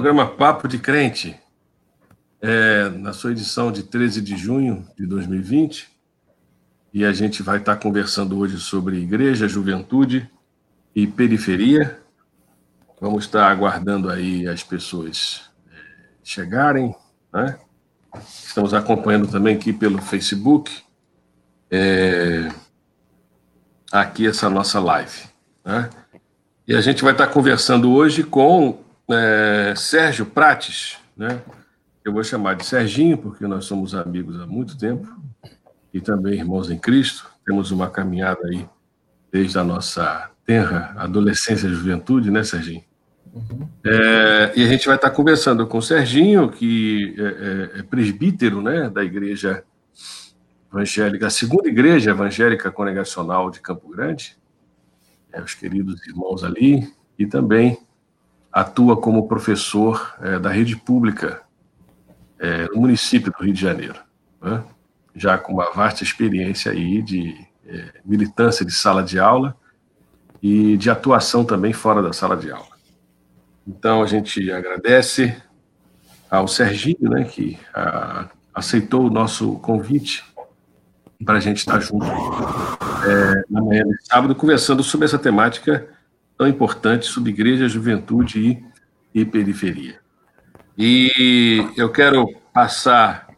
programa Papo de Crente, é, na sua edição de 13 de junho de 2020. E a gente vai estar conversando hoje sobre igreja, juventude e periferia. Vamos estar aguardando aí as pessoas é, chegarem, né? Estamos acompanhando também aqui pelo Facebook, é, aqui essa nossa live, né? E a gente vai estar conversando hoje com é, Sérgio Prates, né? Eu vou chamar de Serginho, porque nós somos amigos há muito tempo e também irmãos em Cristo. Temos uma caminhada aí desde a nossa tenra adolescência e juventude, né, Serginho? Uhum. É, e a gente vai estar conversando com o Serginho, que é, é, é presbítero né, da igreja evangélica, a segunda igreja evangélica congregacional de Campo Grande, é, os queridos irmãos ali, e também atua como professor é, da rede pública é, no município do Rio de Janeiro, né? já com uma vasta experiência aí de é, militância de sala de aula e de atuação também fora da sala de aula. Então a gente agradece ao Serginho, né, que a, aceitou o nosso convite para a gente estar junto na manhã de sábado, conversando sobre essa temática tão importante sobre igreja, juventude e, e periferia. E eu quero passar,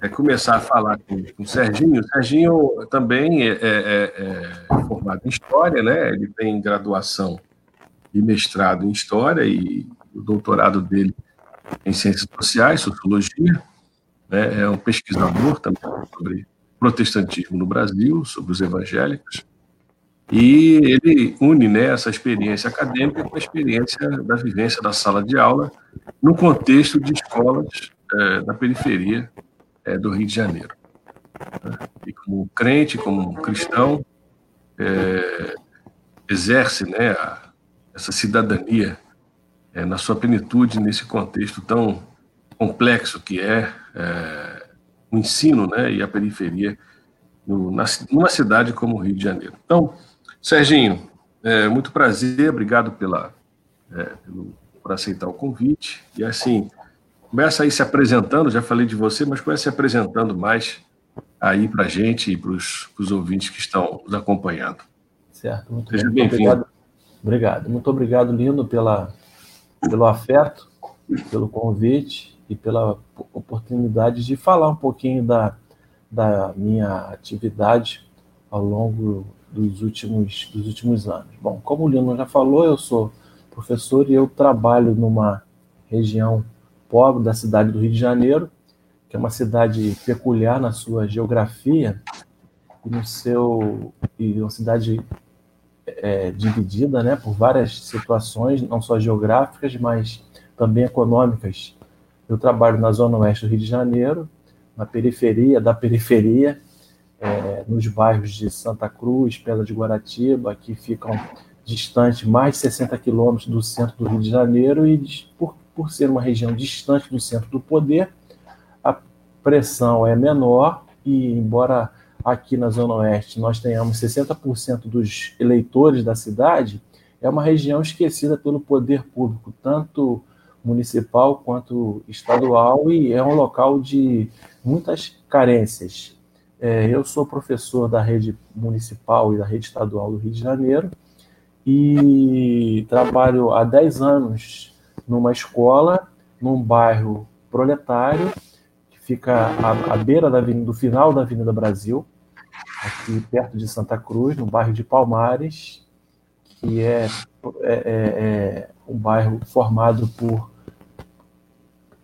é, começar a falar com, com o Serginho. O Serginho também é, é, é, é formado em História, né? ele tem graduação e mestrado em História e o doutorado dele em Ciências Sociais, Sociologia. Né? É um pesquisador também sobre protestantismo no Brasil, sobre os evangélicos. E ele une né, essa experiência acadêmica com a experiência da vivência da sala de aula no contexto de escolas é, na periferia é, do Rio de Janeiro. E como crente, como cristão, é, exerce né, a, essa cidadania é, na sua plenitude nesse contexto tão complexo que é, é o ensino né, e a periferia no, na, numa cidade como o Rio de Janeiro. Então, Serginho, é, muito prazer, obrigado pela, é, pelo, por aceitar o convite. E assim, começa aí se apresentando, já falei de você, mas começa se apresentando mais aí para a gente e para os ouvintes que estão nos acompanhando. Certo, muito Seja bem-vindo. Obrigado. Muito obrigado, Lino, pela, pelo afeto, pelo convite e pela oportunidade de falar um pouquinho da, da minha atividade ao longo dos últimos, dos últimos anos. Bom, como o Lino já falou, eu sou professor e eu trabalho numa região pobre da cidade do Rio de Janeiro, que é uma cidade peculiar na sua geografia e no seu e uma cidade é, dividida, né, por várias situações, não só geográficas, mas também econômicas. Eu trabalho na zona oeste do Rio de Janeiro, na periferia da periferia, é, nos bairros de Santa Cruz, Pedra de Guaratiba, que ficam distantes mais de 60 quilômetros do centro do Rio de Janeiro, e por, por ser uma região distante do centro do poder, a pressão é menor, e embora aqui na Zona Oeste nós tenhamos 60% dos eleitores da cidade, é uma região esquecida pelo poder público, tanto municipal quanto estadual, e é um local de muitas carências. É, eu sou professor da rede municipal e da rede estadual do Rio de Janeiro e trabalho há 10 anos numa escola, num bairro proletário, que fica à, à beira da avenida, do final da Avenida Brasil, aqui perto de Santa Cruz, no bairro de Palmares, que é, é, é, é um bairro formado por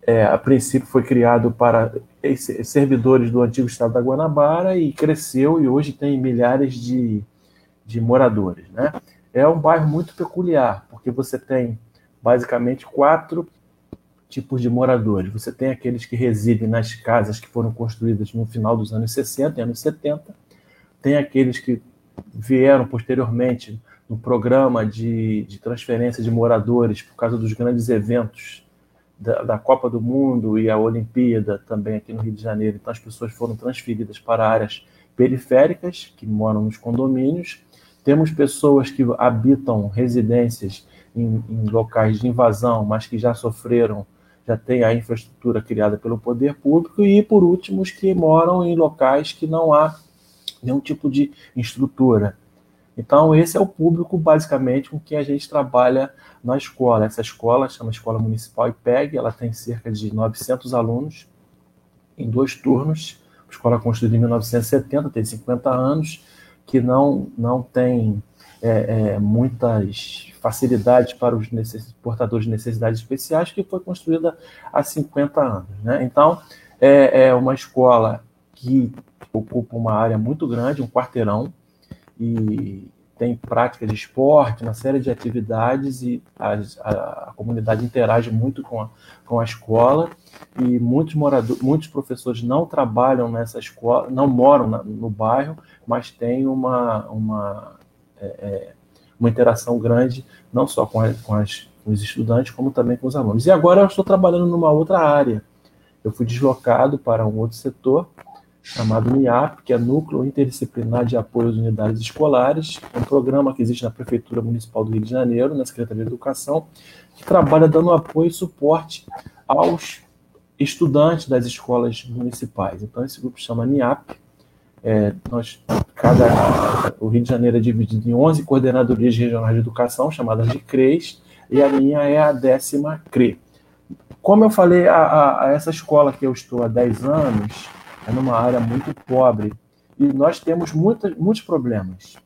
é, a princípio foi criado para servidores do antigo estado da Guanabara e cresceu e hoje tem milhares de, de moradores. Né? É um bairro muito peculiar, porque você tem basicamente quatro tipos de moradores. Você tem aqueles que residem nas casas que foram construídas no final dos anos 60 e anos 70, tem aqueles que vieram posteriormente no programa de, de transferência de moradores por causa dos grandes eventos da, da, Copa do Mundo e a Olimpíada também aqui no Rio de Janeiro. Então as pessoas foram transferidas para áreas periféricas, que moram nos condomínios. Temos pessoas que habitam residências em, em locais de invasão, mas que já sofreram já tem a infraestrutura criada pelo poder público, e, por último, os que moram em locais que não há nenhum tipo de estrutura. Então, esse é o público, basicamente, com que a gente trabalha na escola. Essa escola chama Escola Municipal IPEG, ela tem cerca de 900 alunos em dois turnos. A escola construída em 1970, tem 50 anos, que não, não tem é, é, muitas facilidades para os portadores de necessidades especiais, que foi construída há 50 anos. Né? Então, é, é uma escola que ocupa uma área muito grande, um quarteirão, e tem prática de esporte, uma série de atividades e a, a, a comunidade interage muito com a, com a escola e muitos moradores, muitos professores não trabalham nessa escola, não moram na, no bairro, mas tem uma, uma, é, é uma interação grande não só com, a, com, as, com os estudantes, como também com os alunos. E agora eu estou trabalhando numa outra área. Eu fui deslocado para um outro setor chamado NIAP, que é Núcleo Interdisciplinar de Apoio às Unidades Escolares, é um programa que existe na Prefeitura Municipal do Rio de Janeiro, na Secretaria de Educação, que trabalha dando apoio e suporte aos estudantes das escolas municipais. Então, esse grupo chama NIAP. É, nós, cada, o Rio de Janeiro é dividido em 11 coordenadorias regionais de educação, chamadas de CREs, e a minha é a décima CRE. Como eu falei, a, a, a essa escola que eu estou há 10 anos, é numa área muito pobre. E nós temos muitos muitos problemas.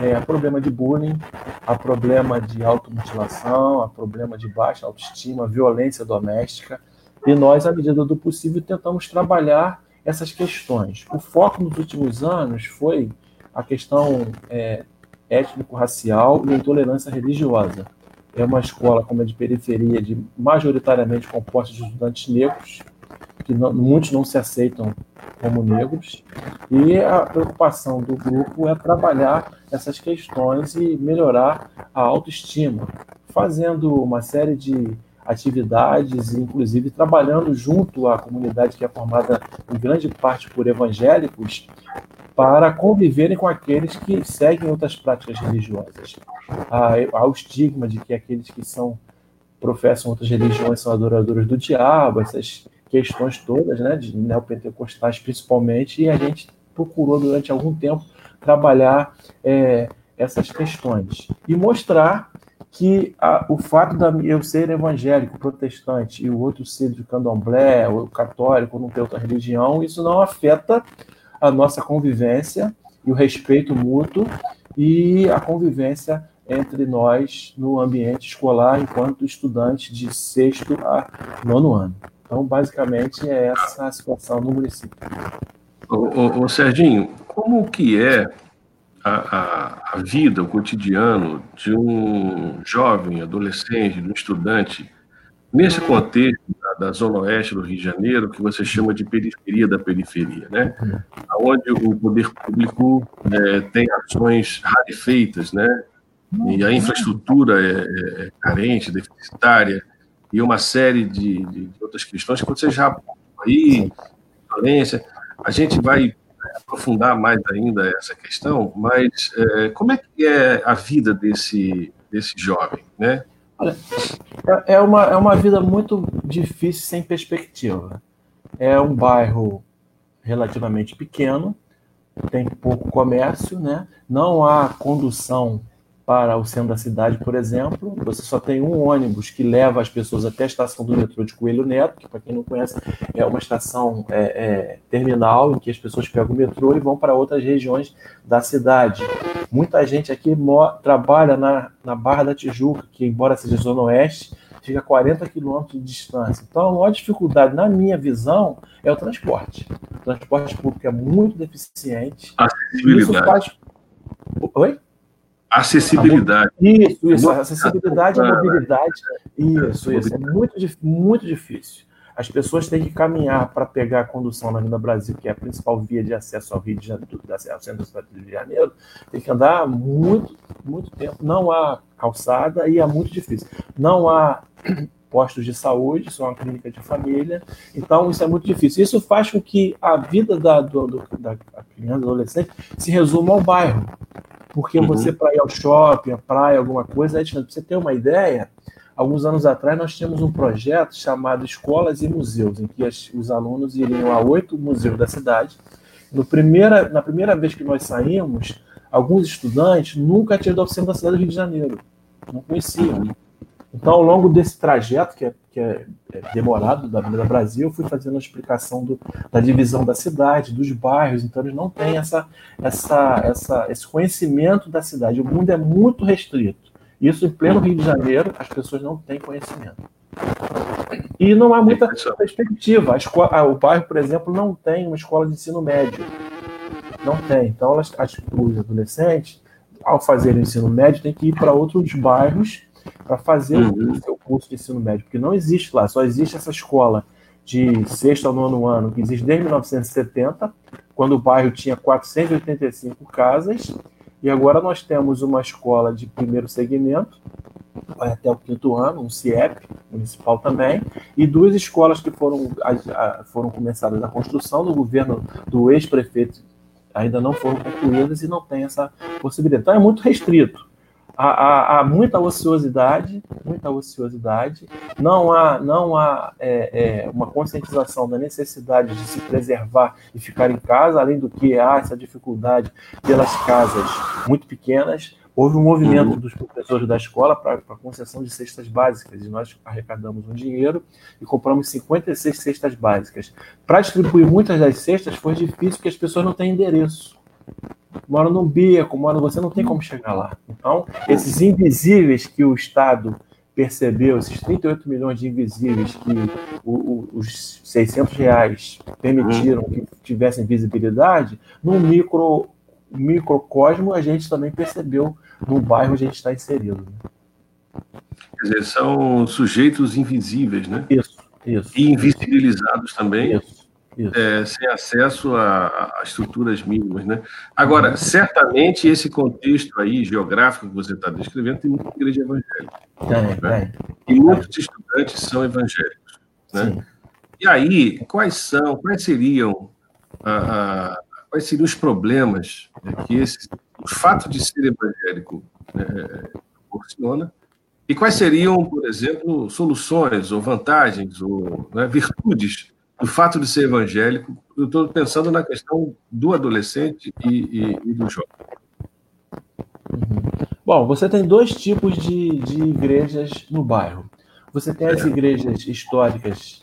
É, problema de bullying, há problema de automutilação, há problema de baixa autoestima, violência doméstica. E nós, à medida do possível, tentamos trabalhar essas questões. O foco nos últimos anos foi a questão é, étnico-racial e intolerância religiosa. É uma escola como a de periferia, de majoritariamente composta de estudantes negros, que não, muitos não se aceitam como negros, e a preocupação do grupo é trabalhar essas questões e melhorar a autoestima, fazendo uma série de atividades, inclusive trabalhando junto à comunidade que é formada em grande parte por evangélicos, para conviverem com aqueles que seguem outras práticas religiosas. Há, há o estigma de que aqueles que são professam outras religiões são adoradores do diabo, essas questões todas, né, de neopentecostais principalmente, e a gente procurou durante algum tempo trabalhar é, essas questões e mostrar que a, o fato de eu ser evangélico, protestante, e o outro ser de candomblé, ou católico, não ter outra religião, isso não afeta a nossa convivência e o respeito mútuo e a convivência entre nós no ambiente escolar enquanto estudante de sexto a nono ano. Então, basicamente, é essa a situação no município. Ô, ô, ô Serginho, como que é a, a, a, vida, o cotidiano de um jovem, adolescente, de um estudante, nesse contexto da, da, Zona Oeste do Rio de Janeiro, que você chama de periferia da periferia, né? Onde o poder público é, tem ações rarefeitas, né? E a infraestrutura é, é, é carente, deficitária, e uma série de, de outras questões que você já aí, violência. A gente vai aprofundar mais ainda essa questão, mas é, como é que é a vida desse, desse jovem, né? Olha, é, é uma, é uma vida muito difícil sem perspectiva. É um bairro relativamente pequeno, tem pouco comércio, né? não há condução para o centro da cidade, por exemplo, você só tem um ônibus que leva as pessoas até a estação do metrô de Coelho Neto, que, para quem não conhece, é uma estação é, é, terminal em que as pessoas pegam o metrô e vão para outras regiões da cidade. Muita gente aqui trabalha na, na Barra da Tijuca, que, embora seja zona oeste, fica a 40 quilômetros de distância. Então, a maior dificuldade, na minha visão, é o transporte. O transporte público é muito deficiente. Acessibilidade. Isso faz... Oi? Acessibilidade. Isso, isso. Acessibilidade e mobilidade. Isso, isso. É muito, muito difícil. As pessoas têm que caminhar para pegar a condução na Avenida Brasil, que é a principal via de acesso ao Rio de Janeiro, ao centro da cidade do Rio de Janeiro, tem que andar muito, muito tempo. Não há calçada e é muito difícil. Não há postos de saúde, são uma clínica de família, então isso é muito difícil. Isso faz com que a vida da, do, da criança, adolescente, se resuma ao bairro porque uhum. você, para ir ao shopping, à praia, alguma coisa, é distante. Pra você ter uma ideia, alguns anos atrás nós tínhamos um projeto chamado Escolas e Museus, em que as, os alunos iriam a oito museus da cidade. No primeira, na primeira vez que nós saímos, alguns estudantes nunca tinham ido ao centro da cidade do Rio de Janeiro, não conheciam. Então, ao longo desse trajeto, que é, que é, é demorado da Avenida Brasil, eu fui fazendo a explicação do, da divisão da cidade, dos bairros, então eles não têm essa, essa, essa, esse conhecimento da cidade. O mundo é muito restrito. Isso em pleno Rio de Janeiro, as pessoas não têm conhecimento. E não há muita perspectiva. Escola, o bairro, por exemplo, não tem uma escola de ensino médio. Não tem. Então, elas, as, os adolescentes, ao fazer o ensino médio, têm que ir para outros bairros para fazer uhum. o seu curso de ensino médio, porque não existe lá, só existe essa escola de sexto ao nono ano, que existe desde 1970, quando o bairro tinha 485 casas, e agora nós temos uma escola de primeiro segmento, vai até o quinto ano, um CIEP municipal também, e duas escolas que foram, foram começadas a construção do governo do ex-prefeito ainda não foram concluídas e não tem essa possibilidade. Então é muito restrito há, há, há, muita ociosidade, muita ociosidade. Não há, não há é, é, uma conscientização da necessidade de se preservar e ficar em casa, além do que há essa dificuldade pelas casas muito pequenas. Houve um movimento uhum. dos professores da escola para a concessão de cestas básicas e nós arrecadamos um dinheiro e compramos 56 cestas básicas. Para distribuir muitas das cestas foi difícil porque as pessoas não têm endereço mora no beco, mora você não tem como chegar lá. Então, esses invisíveis que o Estado percebeu, esses 38 milhões de invisíveis que o, o, os 600 reais permitiram que tivessem visibilidade, no micro, microcosmo a gente também percebeu no bairro onde a gente está inserido. Né? Quer dizer, são sujeitos invisíveis, né? Isso, isso. E invisibilizados também. Isso é, sem acesso a, a, estruturas mínimas. Né? Agora, certamente esse contexto aí geográfico que você está descrevendo tem muita igreja evangélica. É, né? é. E muitos estudantes são evangélicos. Né? E aí, quais são, quais seriam, quais seriam os problemas né, que esse, o fato de ser evangélico né, proporciona? E quais seriam, por exemplo, soluções ou vantagens ou né, virtudes do fato de ser evangélico, eu estou pensando na questão do adolescente e, e, e do jovem. Uhum. Bom, você tem dois tipos de, de igrejas no bairro. Você tem as igrejas históricas,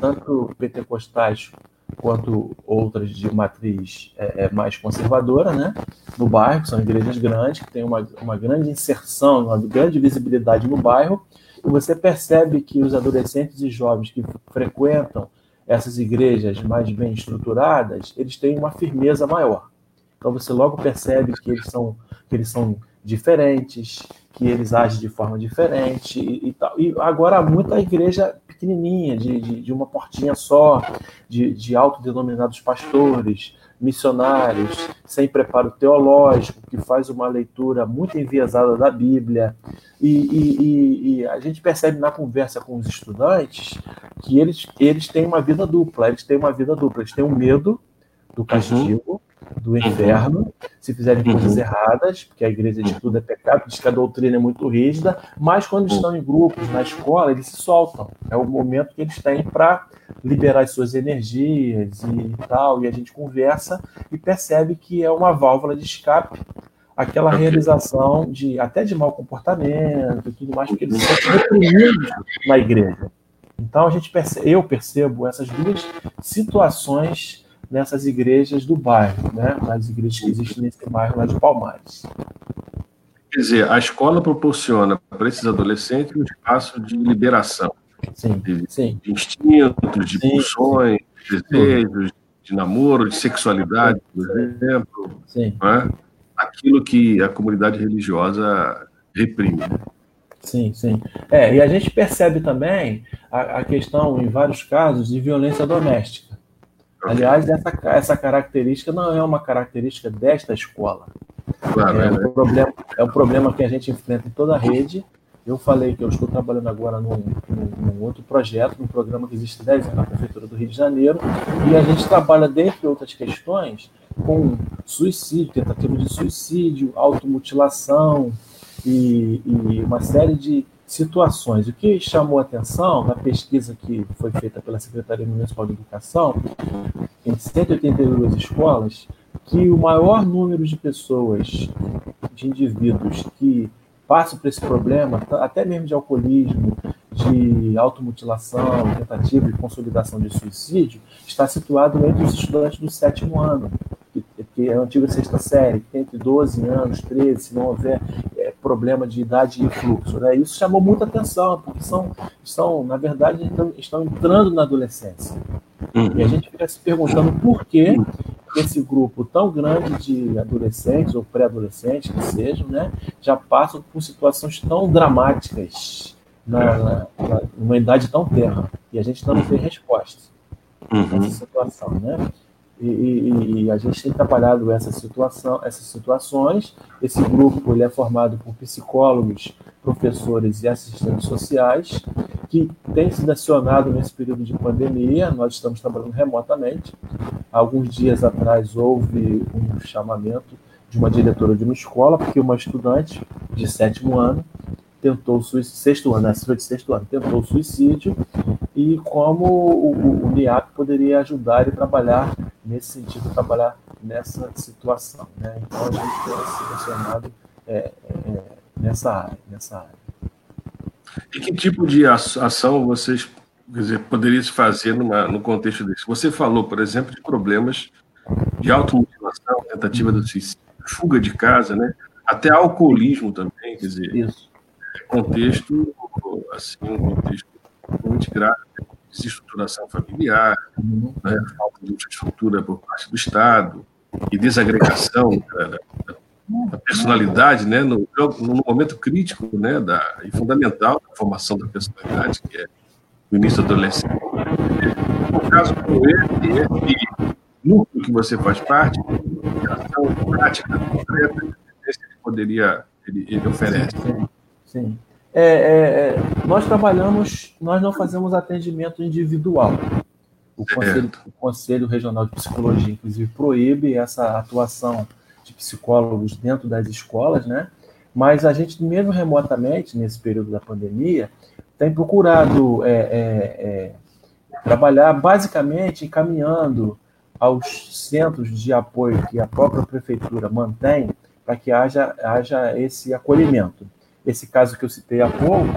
tanto pentecostais quanto outras de matriz é, é, mais conservadora, né? No bairro, são igrejas grandes, que têm uma, uma grande inserção, uma grande visibilidade no bairro, e você percebe que os adolescentes e jovens que frequentam essas igrejas mais bem estruturadas, eles têm uma firmeza maior. Então você logo percebe que eles são, que eles são diferentes, que eles agem de forma diferente e, e tal. E agora há muita igreja pequenininha, de, de, de uma portinha só, de, de autodenominados pastores, missionários, sem preparo teológico, que faz uma leitura muito enviesada da Bíblia. E, e, e, a gente percebe na conversa com os estudantes que eles, eles têm uma vida dupla, eles têm uma vida dupla, eles têm um medo do castigo, uhum do inferno se fizerem coisas uhum. erradas, porque a igreja de tudo é pecado, diz que a doutrina é muito rígida, mas quando estão em grupos, na escola, eles se soltam. É o momento que eles têm para liberar as suas energias e tal, e a gente conversa e percebe que é uma válvula de escape aquela realização de até de mau comportamento e tudo mais, porque eles são reprimidos na igreja. Então a gente percebe, eu percebo essas duas situações nessas igrejas do bairro, né? nas igrejas que existem nesse bairro lá de Palmares. Quer dizer, a escola proporciona para esses adolescentes um espaço de liberação. Sim, de, sim. de instintos, de sim, pulsões, de desejos, de namoro, de sexualidade, por exemplo. Sim. Né? Aquilo que a comunidade religiosa reprime. Sim, sim. É, e a gente percebe também a, a questão, em vários casos, de violência doméstica. Aliás, essa, essa característica não é uma característica desta escola. Claro, é, um né? problema, é um problema que a gente enfrenta em toda a rede. Eu falei que eu estou trabalhando agora num, num, num outro projeto, num programa que existe 10 anos na Prefeitura do Rio de Janeiro, e a gente trabalha, dentre outras questões, com suicídio, tentativa de suicídio, automutilação e, e uma série de situações. O que chamou a atenção na pesquisa que foi feita pela Secretaria Municipal de Educação, em 182 escolas, que o maior número de pessoas, de indivíduos que passam por esse problema, até mesmo de alcoolismo, de automutilação, tentativa e consolidação de suicídio, está situado entre os estudantes do sétimo ano, que é a antiga sexta série, que tem entre 12 anos, 13, se não houver é, problema de idade e fluxo. Né? Isso chamou muita atenção, porque são, são na verdade, estão, estão entrando na adolescência. Uhum. E a gente fica se perguntando por que esse grupo tão grande de adolescentes ou pré-adolescentes que sejam, né, já passam por situações tão dramáticas na, na, numa idade tão terra e a gente não tem resposta uhum. nessa situação, né? E, e, e, a gente tem trabalhado essa situação, essas situações. Esse grupo ele é formado por psicólogos, professores e assistentes sociais que tem sido acionado nesse período de pandemia. Nós estamos trabalhando remotamente. Alguns dias atrás houve um chamamento de uma diretora de uma escola porque uma estudante de sétimo ano tentou suicídio, sexto ano, né? de sexto ano, tentou suicídio e como o, o, o NIAP poderia ajudar e trabalhar nesse sentido, trabalhar nessa situação. Né? Então a gente tem selecionado é, é, é, nessa área, nessa área. E que tipo de ação vocês dizer, poderiam fazer numa, no contexto desse? Você falou, por exemplo, de problemas de automutilação, tentativa de suicídio, fuga de casa, né? até alcoolismo também, quer dizer, Isso contexto, assim, um contexto muito grave, de estruturação familiar, né, falta de infraestrutura por parte do Estado e desagregação da, da personalidade, né, no, no, momento crítico, né, da, e fundamental da formação da personalidade, que é o início da adolescência. No caso como esse, esse que você faz parte, ação prática concreta, que ele poderia, ele, ele oferece. Sim. É, é, é, nós trabalhamos, nós não fazemos atendimento individual. O Conselho, o Conselho Regional de Psicologia, inclusive, proíbe essa atuação de psicólogos dentro das escolas, né? Mas a gente, mesmo remotamente, nesse período da pandemia, tem procurado é, é, é trabalhar basicamente encaminhando aos centros de apoio que a própria prefeitura mantém para que haja, haja esse acolhimento. Esse caso que eu citei há pouco,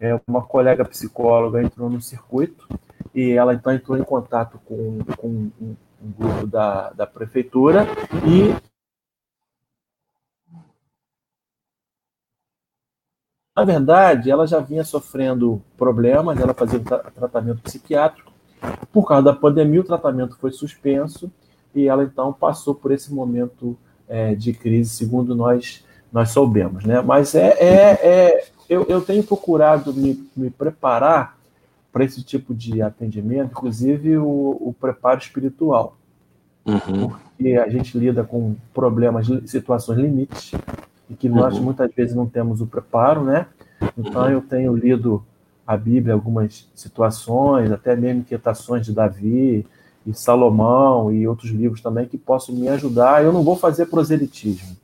é uma colega psicóloga entrou no circuito e ela então entrou em contato com, com um, um grupo da, da prefeitura e Na verdade, ela já vinha sofrendo problemas, ela fazia tratamento psiquiátrico. Por causa da pandemia, o tratamento foi suspenso e ela então passou por esse momento é, de crise, segundo nós nós soubemos, né? Mas é, é, é eu, eu tenho procurado me, me preparar para esse tipo de atendimento, inclusive o, o preparo espiritual, uhum. porque a gente lida com problemas, situações limites e que nós uhum. muitas vezes não temos o preparo, né? Então uhum. eu tenho lido a Bíblia algumas situações, até mesmo inquietações de Davi e Salomão e outros livros também que possam me ajudar. Eu não vou fazer proselitismo.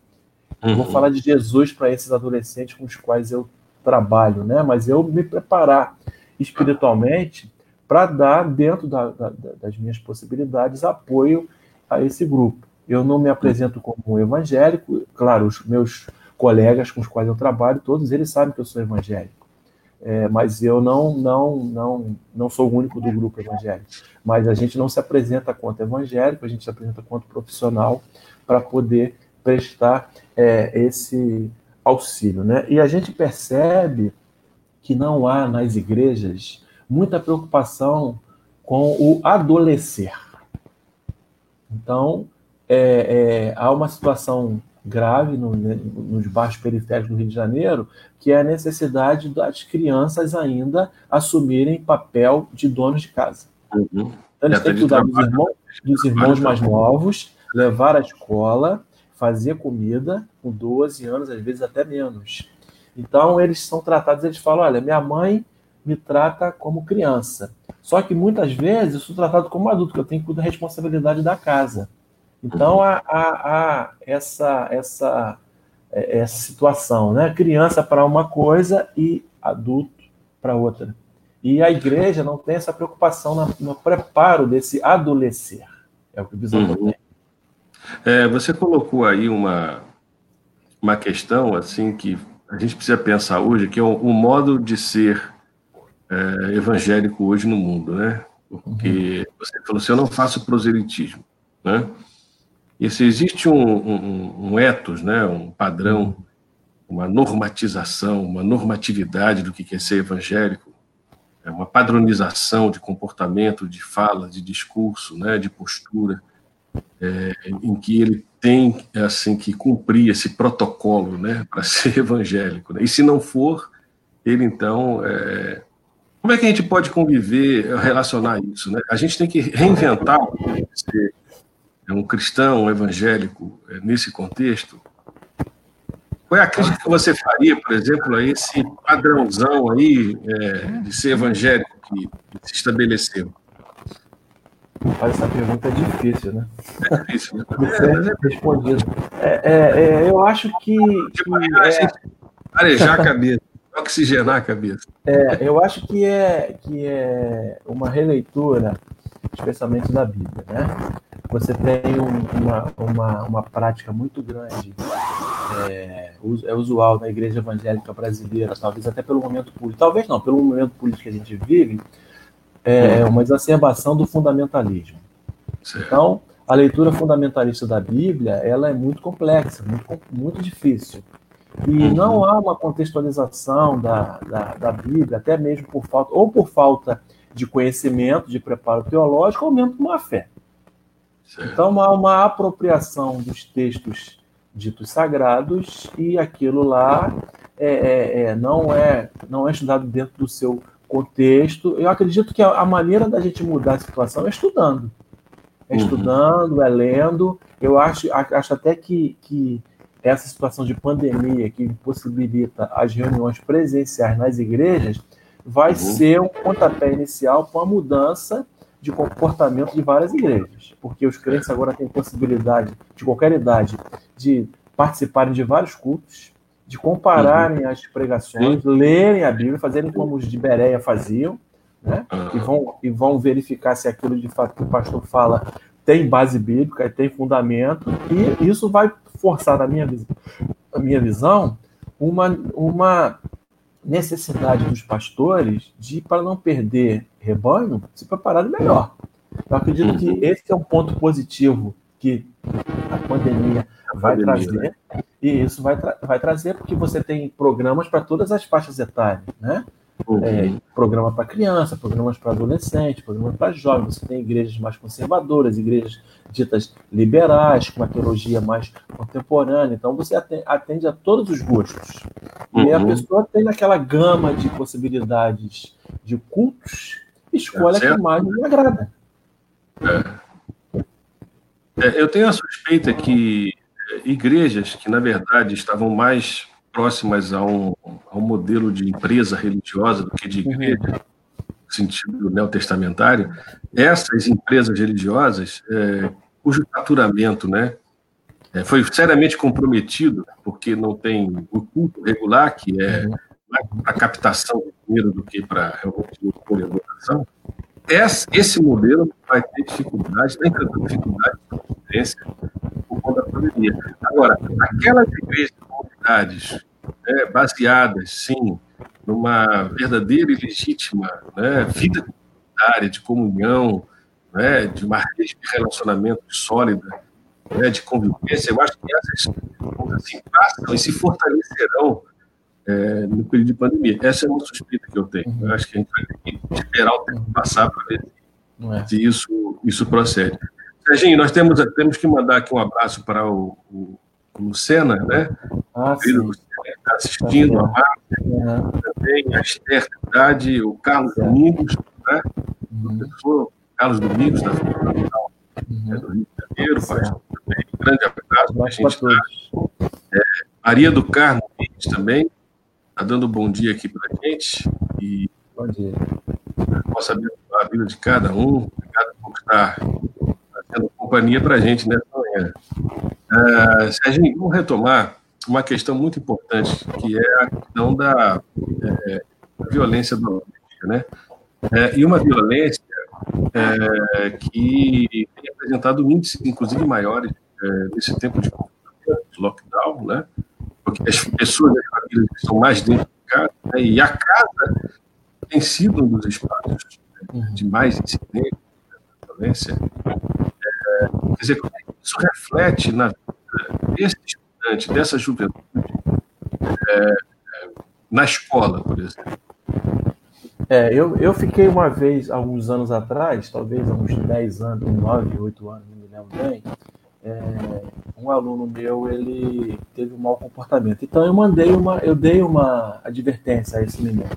Uhum. Vou falar de Jesus para esses adolescentes com os quais eu trabalho, né? Mas eu me preparar espiritualmente para dar, dentro da, da, das minhas possibilidades, apoio a esse grupo. Eu não me apresento como evangélico, claro, os meus colegas com os quais eu trabalho, todos eles sabem que eu sou evangélico. É, mas eu não, não, não, não sou o único do grupo evangélico. Mas a gente não se apresenta quanto evangélico, a gente se apresenta quanto profissional para poder prestar é, esse auxílio. Né? E a gente percebe que não há nas igrejas muita preocupação com o adolescer. Então, é, é, há uma situação grave no, né, nos bairros periféricos do Rio de Janeiro, que é a necessidade das crianças ainda assumirem papel de donos de casa. Uhum. Então, eles têm que cuidar dos irmãos, dos irmãos mais novos, levar à escola, fazia comida com 12 anos, às vezes até menos. Então, eles são tratados, eles falam: olha, minha mãe me trata como criança. Só que muitas vezes eu sou tratado como adulto, que eu tenho que cuidar da responsabilidade da casa. Então, há, há, há essa, essa, é, essa situação, né? Criança para uma coisa e adulto para outra. E a igreja não tem essa preocupação no, no preparo desse adolescer. É o que o bisavô uhum. tem. É, você colocou aí uma, uma questão assim que a gente precisa pensar hoje, que é o, o modo de ser é, evangélico hoje no mundo, né? Porque uhum. você falou assim, eu não faço proselitismo, né? E se existe um, um, um ethos, né, um padrão, uma normatização, uma normatividade do que é ser evangélico, é uma padronização de comportamento, de fala, de discurso, né, de postura, é, em que ele tem assim que cumprir esse protocolo, né, para ser evangélico. Né? E se não for, ele então é... como é que a gente pode conviver, relacionar isso, né? A gente tem que reinventar ser é um cristão, um evangélico, é, nesse contexto, qual é a crítica que você faria, por exemplo, a esse padrãozão aí é, de ser evangélico que, se estabeleceu? Rapaz, essa pergunta é difícil, né? É difícil, né? É, respondido. É, é, é, eu acho que. Tipo, é... arejar a cabeça, oxigenar a cabeça. É, eu acho que é, que é uma releitura, especialmente da Bíblia, né? você tem uma, uma, uma prática muito grande, é, é usual na igreja evangélica brasileira, talvez até pelo momento político, talvez não, pelo momento político que a gente vive, é uma exacerbação do fundamentalismo. Então, a leitura fundamentalista da Bíblia, ela é muito complexa, muito, muito difícil. E uhum. não há uma contextualização da, da, da, Bíblia, até mesmo por falta, ou por falta de conhecimento, de preparo teológico, ou mesmo por má fé. Então há uma apropriação dos textos ditos sagrados e aquilo lá é, é, é, não é não é estudado dentro do seu contexto. Eu acredito que a, a maneira da gente mudar a situação é estudando. É uhum. estudando, é lendo. Eu acho, acho até que, que essa situação de pandemia que impossibilita as reuniões presenciais nas igrejas vai uhum. ser um pontapé inicial para uma mudança de comportamento de várias igrejas, porque os crentes agora têm possibilidade, de qualquer idade, de participarem de vários cultos, de compararem uhum. as pregações, lerem a Bíblia, fazerem como os de Bereia faziam, né? e, vão, e vão verificar se aquilo de fato que o pastor fala tem base bíblica, tem fundamento, e isso vai forçar, na minha, na minha visão, uma, uma necessidade dos pastores de, para não perder rebanho, se prepararem melhor. Eu acredito que uhum. esse é um ponto positivo que pandemia vai trazer, né? e isso vai, tra vai trazer porque você tem programas para todas as faixas etárias, né? Uhum. É, programa para criança, programas para adolescente, programas para jovens. Você tem igrejas mais conservadoras, igrejas ditas liberais, com uma teologia mais contemporânea. Então você atende, a todos os gostos. Uhum. E a pessoa tem aquela gama de possibilidades de cultos, escolhe é, a que mais lhe agrada. É. É, eu tenho a suspeita que igrejas que, na verdade, estavam mais próximas a um, a um modelo de empresa religiosa do que de uhum. igreja, no sentido neotestamentário, essas empresas religiosas, é, cujo faturamento né, é, foi seriamente comprometido, porque não tem o culto regular, que é uhum. a captação de dinheiro do que para realmente a votação, esse modelo vai ter dificuldade, tem tanta dificuldade de por conta da pandemia. Agora, aquelas igrejas comunidades né, baseadas, sim, numa verdadeira e legítima né, vida comunitária, de comunhão, né, de uma rede de relacionamento sólida, né, de convivência, eu acho que essas se passam e se fortalecerão é, no período de pandemia. Essa é uma suspeita que eu tenho. Eu acho que a gente vai ter que esperar o tempo passar para ver é. se isso, isso procede. Serginho, nós temos, temos que mandar aqui um abraço para o, o, o Lucena, né? Ah, sim. Lucena, está assistindo, a Márcia, também a Esther Trindade, o Carlos Domingos, né? Uhum. o professor Carlos Domingos, da Fundação uhum. do Rio de Janeiro, faz também um grande abraço para a gente. Tá, é, Maria do Carmo também, está dando um bom dia aqui para a gente. E bom dia. Possa abençoar a vida de cada um. Obrigado por estar companhia para a gente nessa manhã. Uh, Serginho, vamos retomar uma questão muito importante, que é a questão da, é, violência doméstica, né? É, e uma violência é, que tem apresentado índices, inclusive, maiores é, nesse tempo de lockdown, né? Porque as pessoas, as famílias estão mais dentro de casa, né? e a casa tem sido um dos espaços né, de mais incidência da violência. Quer dizer, isso reflete na vida desse estudante, dessa juventude, é, é, na escola, por exemplo? É, eu, eu fiquei uma vez, alguns anos atrás, talvez há uns 10 anos, 9, 8 anos, não me lembro bem, é, um aluno meu, ele teve um mau comportamento. Então eu mandei uma, eu dei uma advertência a esse menino.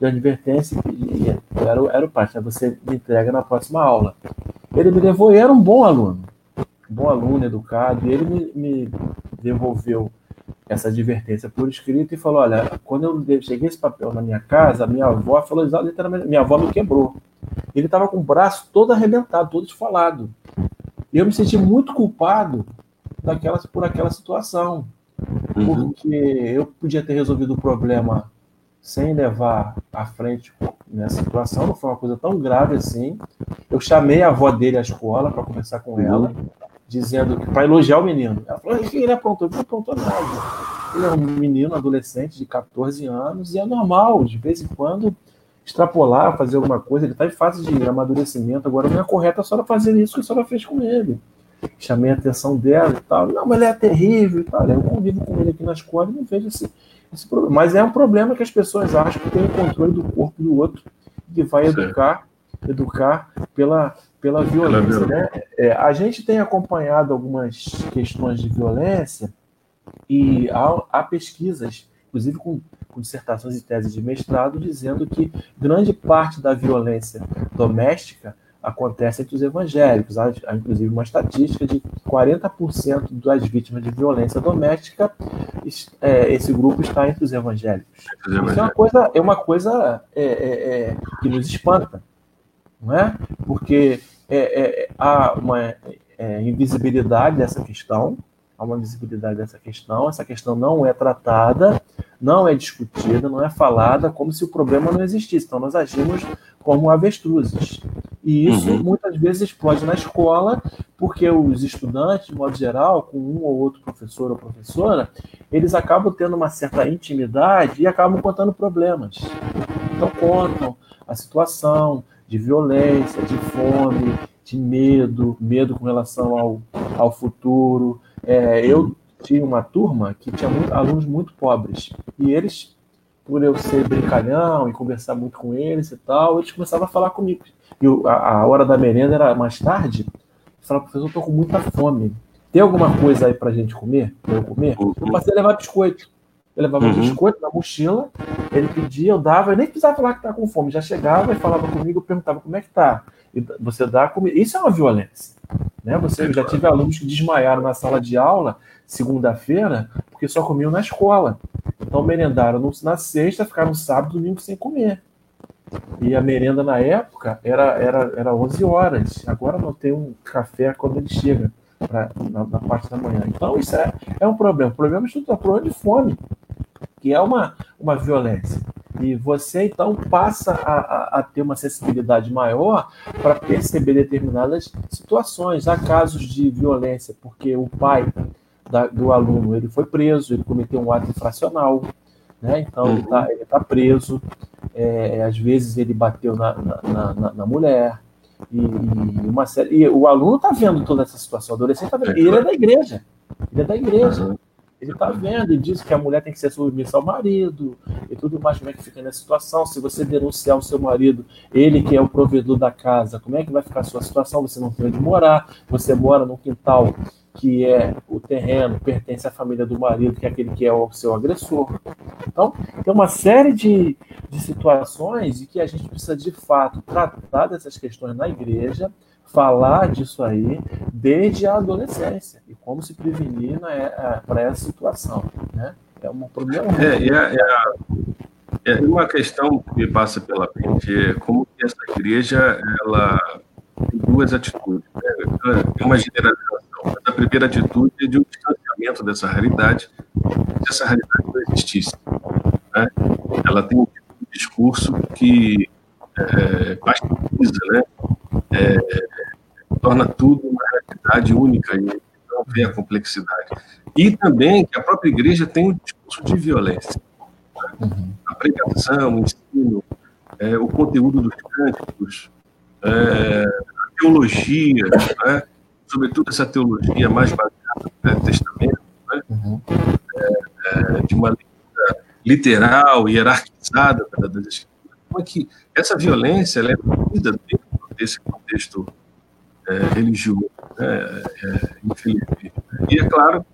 De advertência e era, era o parte, você me entrega na próxima aula. Ele me levou e era um bom aluno, um bom aluno, educado, e ele me, me devolveu essa advertência por escrito e falou: Olha, quando eu cheguei esse papel na minha casa, minha avó falou literalmente: minha avó me quebrou. Ele estava com o braço todo arrebentado, todo esfolado. E eu me senti muito culpado daquela, por aquela situação. Uhum. Porque eu podia ter resolvido o problema sem levar à frente nessa situação, não foi uma coisa tão grave assim. Eu chamei a avó dele à escola para conversar com ela dizendo que para elogiar o menino. Ela falou: que ele aprontou? Ele não aprontou nada. Ele é um menino, adolescente de 14 anos, e é normal, de vez em quando, extrapolar, fazer alguma coisa. Ele está em fase de amadurecimento. Agora não é correto a senhora fazer isso que a senhora fez com ele. Chamei a atenção dela e tal. Não, mas ele é terrível e tal. Eu convivo com ele aqui na escola e não vejo esse, problema. Mas é um problema que as pessoas acham que tem o controle do corpo do outro, que vai educar, educar pela, pela violência. Né? É, a gente tem acompanhado algumas questões de violência e há, há pesquisas, inclusive com, com, dissertações e teses de mestrado, dizendo que grande parte da violência doméstica acontece entre os evangélicos. Há, há inclusive uma estatística de 40% das vítimas de violência doméstica, é, esse grupo está entre os evangélicos. Isso é uma coisa, é uma coisa é, é, é que nos espanta não é? Porque é, há uma invisibilidade dessa questão, há uma invisibilidade dessa questão, essa questão não é tratada, não é discutida, não é falada, como se o problema não existisse. Então, nós agimos como avestruzes. E isso uhum. muitas vezes explode na escola, porque os estudantes, de modo geral, com um ou outro professor ou professora, eles acabam tendo uma certa intimidade e acabam contando problemas. Então, contam a situação, de violência, de fome, de medo, medo com relação ao, ao futuro. É, eu tinha uma turma que tinha muito, alunos muito pobres e eles, por eu ser brincalhão e conversar muito com eles e tal, eles começavam a falar comigo. E a, a hora da merenda era mais tarde. Eu falava, professor, eu estou com muita fome. Tem alguma coisa aí para gente comer? Para eu comer? Eu passei a levar biscoito. Eu levava uhum. biscoito na mochila, ele pedia, eu dava, eu nem precisava falar que tá com fome, já chegava e falava comigo, eu perguntava como é que tá. E você dá comida. Isso é uma violência. Né? Você já tive alunos que desmaiaram na sala de aula, segunda-feira, porque só comiam na escola. Então merendaram na sexta, ficaram sábado e domingo sem comer. E a merenda na época era, era, era 11 horas. Agora não tem um café quando ele chega pra, na, na, parte da manhã. Então isso é, é um problema. O problema é o problema de fome que é uma, uma violência. E você, então, passa a, a, a ter uma sensibilidade maior para perceber determinadas situações. Há casos de violência, porque o pai da, do aluno ele foi preso, ele cometeu um ato infracional, né? então ele está tá preso. É, às vezes ele bateu na, na, na, na mulher, e, uma série, e o aluno está vendo toda essa situação, o adolescente está vendo, e ele é da igreja, ele é da igreja. Ele está vendo e diz que a mulher tem que ser submissa ao marido e tudo mais. Como é que fica nessa situação? Se você denunciar o seu marido, ele que é o provedor da casa, como é que vai ficar a sua situação? Você não tem onde morar, você mora num quintal que é o terreno, pertence à família do marido, que é aquele que é o seu agressor. Então, tem uma série de, de situações em que a gente precisa, de fato, tratar dessas questões na igreja falar disso aí desde a adolescência e como se prevenir é, para essa situação, né? É um problema. É, é, é, é, uma questão que me passa pela mente é como que essa igreja ela tem duas atitudes, né? uma generalização. A primeira atitude é de um distanciamento dessa realidade, se essa realidade não existisse. Né? Ela tem um discurso que é, né? É, torna tudo uma realidade única e não vê a complexidade. E também que a própria igreja tem um discurso de violência. Né? Uhum. A pregação, o ensino, é, o conteúdo dos cânticos, é, a teologia, né? sobretudo essa teologia mais baseada no Velho Testamento, né? uhum. É, é, de uma leitura literal, hierarquizada das Escrituras. Como é que essa violência é vivida dentro desse contexto é, religioso, né? É, infelizmente. E é claro,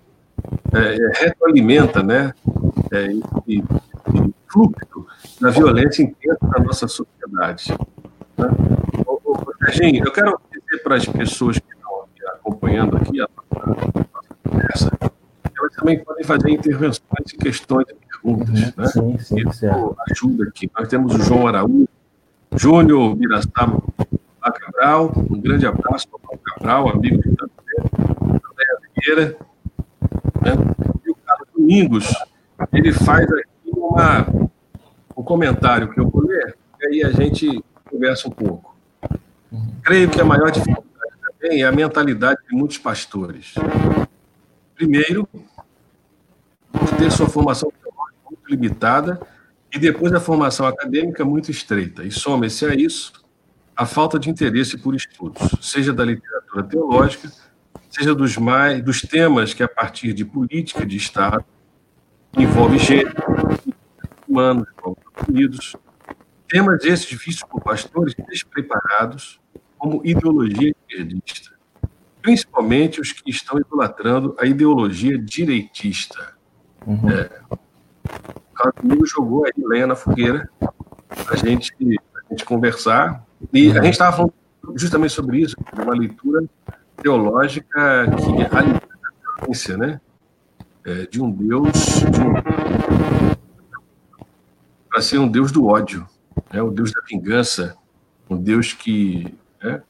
é, retroalimenta né? esse, esse fluxo da violência intensa na nossa sociedade. Né? Ô, ô, Serginho, eu quero dizer para as pessoas que acompanhando aqui a nossa conversa, elas também podem fazer intervenções e questões e perguntas. Uhum, né? Sim, sim, certo. ajuda aqui. Nós temos o João Araújo, Júnior Cabral, um grande abraço para o Cabral, amigo de Andréa Vieira, né? e o Carlos Domingos, ele faz aqui uma, um comentário que eu vou ler, e aí a gente conversa um pouco. Creio que a maior dificuldade também é a mentalidade de muitos pastores. Primeiro, por ter sua formação muito limitada e depois a formação acadêmica muito estreita. E soma-se a isso a falta de interesse por estudos, seja da literatura teológica, seja dos mais dos temas que a partir de política de Estado envolve gênero, humanos, Unidos, temas esses vistos por pastores despreparados como ideologia esquerdista, principalmente os que estão idolatrando a ideologia direitista. Uhum. É, o Carlos jogou aí lenha na fogueira para gente, a gente conversar. E a gente estava falando justamente sobre isso, uma leitura teológica que é a violência, né? É, de um Deus de um, para ser um Deus do ódio, né? o Deus da vingança, um Deus que né?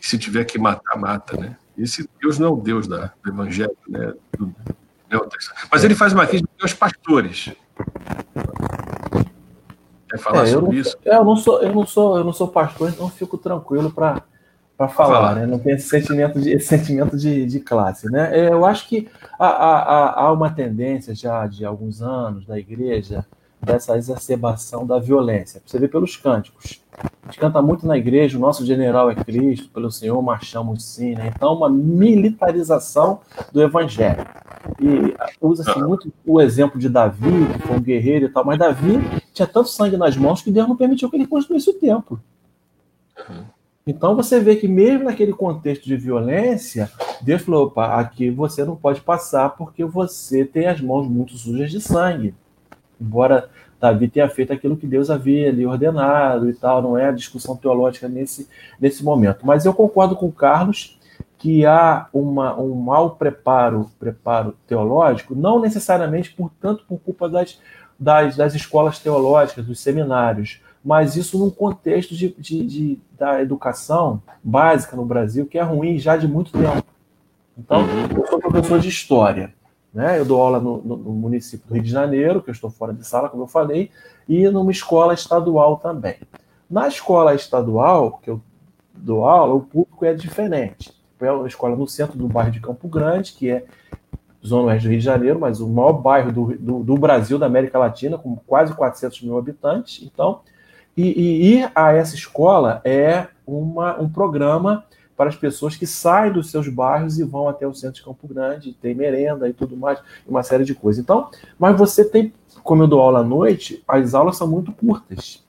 E se tiver que matar, mata, né? Esse Deus não é o Deus da, do Evangelho, né? Do, Mas ele faz uma crítica aos pastores. Quer falar é, sobre não, isso? Eu não sou, eu não sou, eu não sou pastor, então fico tranquilo para para falar, falar, né? Não tem esse sentimento de, esse sentimento de, de classe, né? É, eu acho que há, há, há uma tendência já de alguns anos da igreja dessa exacerbação da violência. Você vê pelos cânticos. A gente canta muito na igreja, o nosso general é Cristo, pelo Senhor marchamos sim, né? Então, uma militarização do evangelho. E usa-se muito o exemplo de Davi, que foi um guerreiro e tal, mas Davi tinha tanto sangue nas mãos que Deus não permitiu que ele construísse o templo. Então você vê que mesmo naquele contexto de violência, Deus falou: opa, aqui você não pode passar porque você tem as mãos muito sujas de sangue embora Davi tenha feito aquilo que Deus havia lhe ordenado e tal, não é a discussão teológica nesse, nesse momento. Mas eu concordo com o Carlos que há uma, um mau preparo, preparo teológico, não necessariamente, portanto, por culpa das, das, das escolas teológicas, dos seminários, mas isso num contexto de, de, de, da educação básica no Brasil, que é ruim já de muito tempo. Então, eu sou professor de história. Né? Eu dou aula no, no, no, município do Rio de Janeiro, que eu estou fora de sala, como eu falei, e numa escola estadual também. Na escola estadual, que eu dou aula, o público é diferente. É uma escola no centro do bairro de Campo Grande, que é zona oeste do Rio de Janeiro, mas o maior bairro do, do, do Brasil, da América Latina, com quase 400 mil habitantes. Então, e, e ir a essa escola é uma, um programa para as pessoas que saem dos seus bairros e vão até o centro de Campo Grande, tem merenda e tudo mais, uma série de coisas. Então, mas você tem, como eu dou aula à noite, as aulas são muito curtas.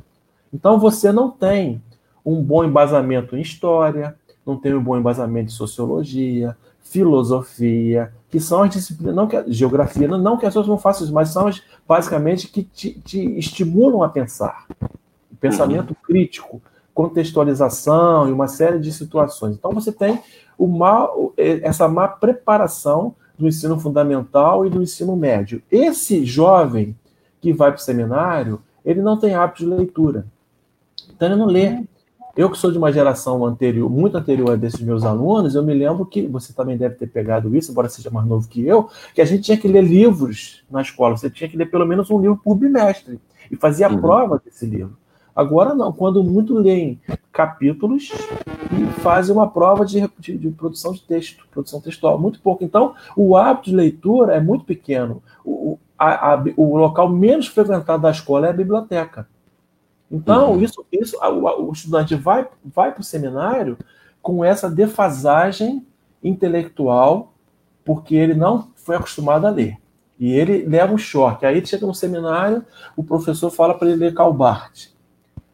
Então você não tem um bom embasamento em história, não tem um bom embasamento em sociologia, filosofia, que são as disciplinas, não que geografia, não, não que as pessoas não façam isso, mas são as basicamente que te, te estimulam a pensar. Pensamento uhum. crítico, contextualização e uma série de situações. Então você tem mal, essa má preparação do ensino fundamental e do ensino médio. Esse jovem que vai para o seminário, ele não tem hábito de leitura. Então ele não lê. Eu que sou de uma geração anterior, muito anterior a desses meus alunos, eu me lembro que você também deve ter pegado isso, embora seja mais novo que eu, que a gente tinha que ler livros na escola. Você tinha que ler pelo menos um livro por bimestre e fazia a uhum. prova desse livro. Agora não, quando muito leem capítulos e fazem uma prova de, de, de, produção de texto, produção textual, muito pouco. Então, o hábito de leitura é muito pequeno. O, a, a, o local menos frequentado da escola é a biblioteca. Então, uhum. isso, isso o, o estudante vai, vai para o seminário com essa defasagem intelectual, porque ele não foi acostumado a ler. E ele leva um choque. Aí chega no seminário, o professor fala para ele ler Calbart.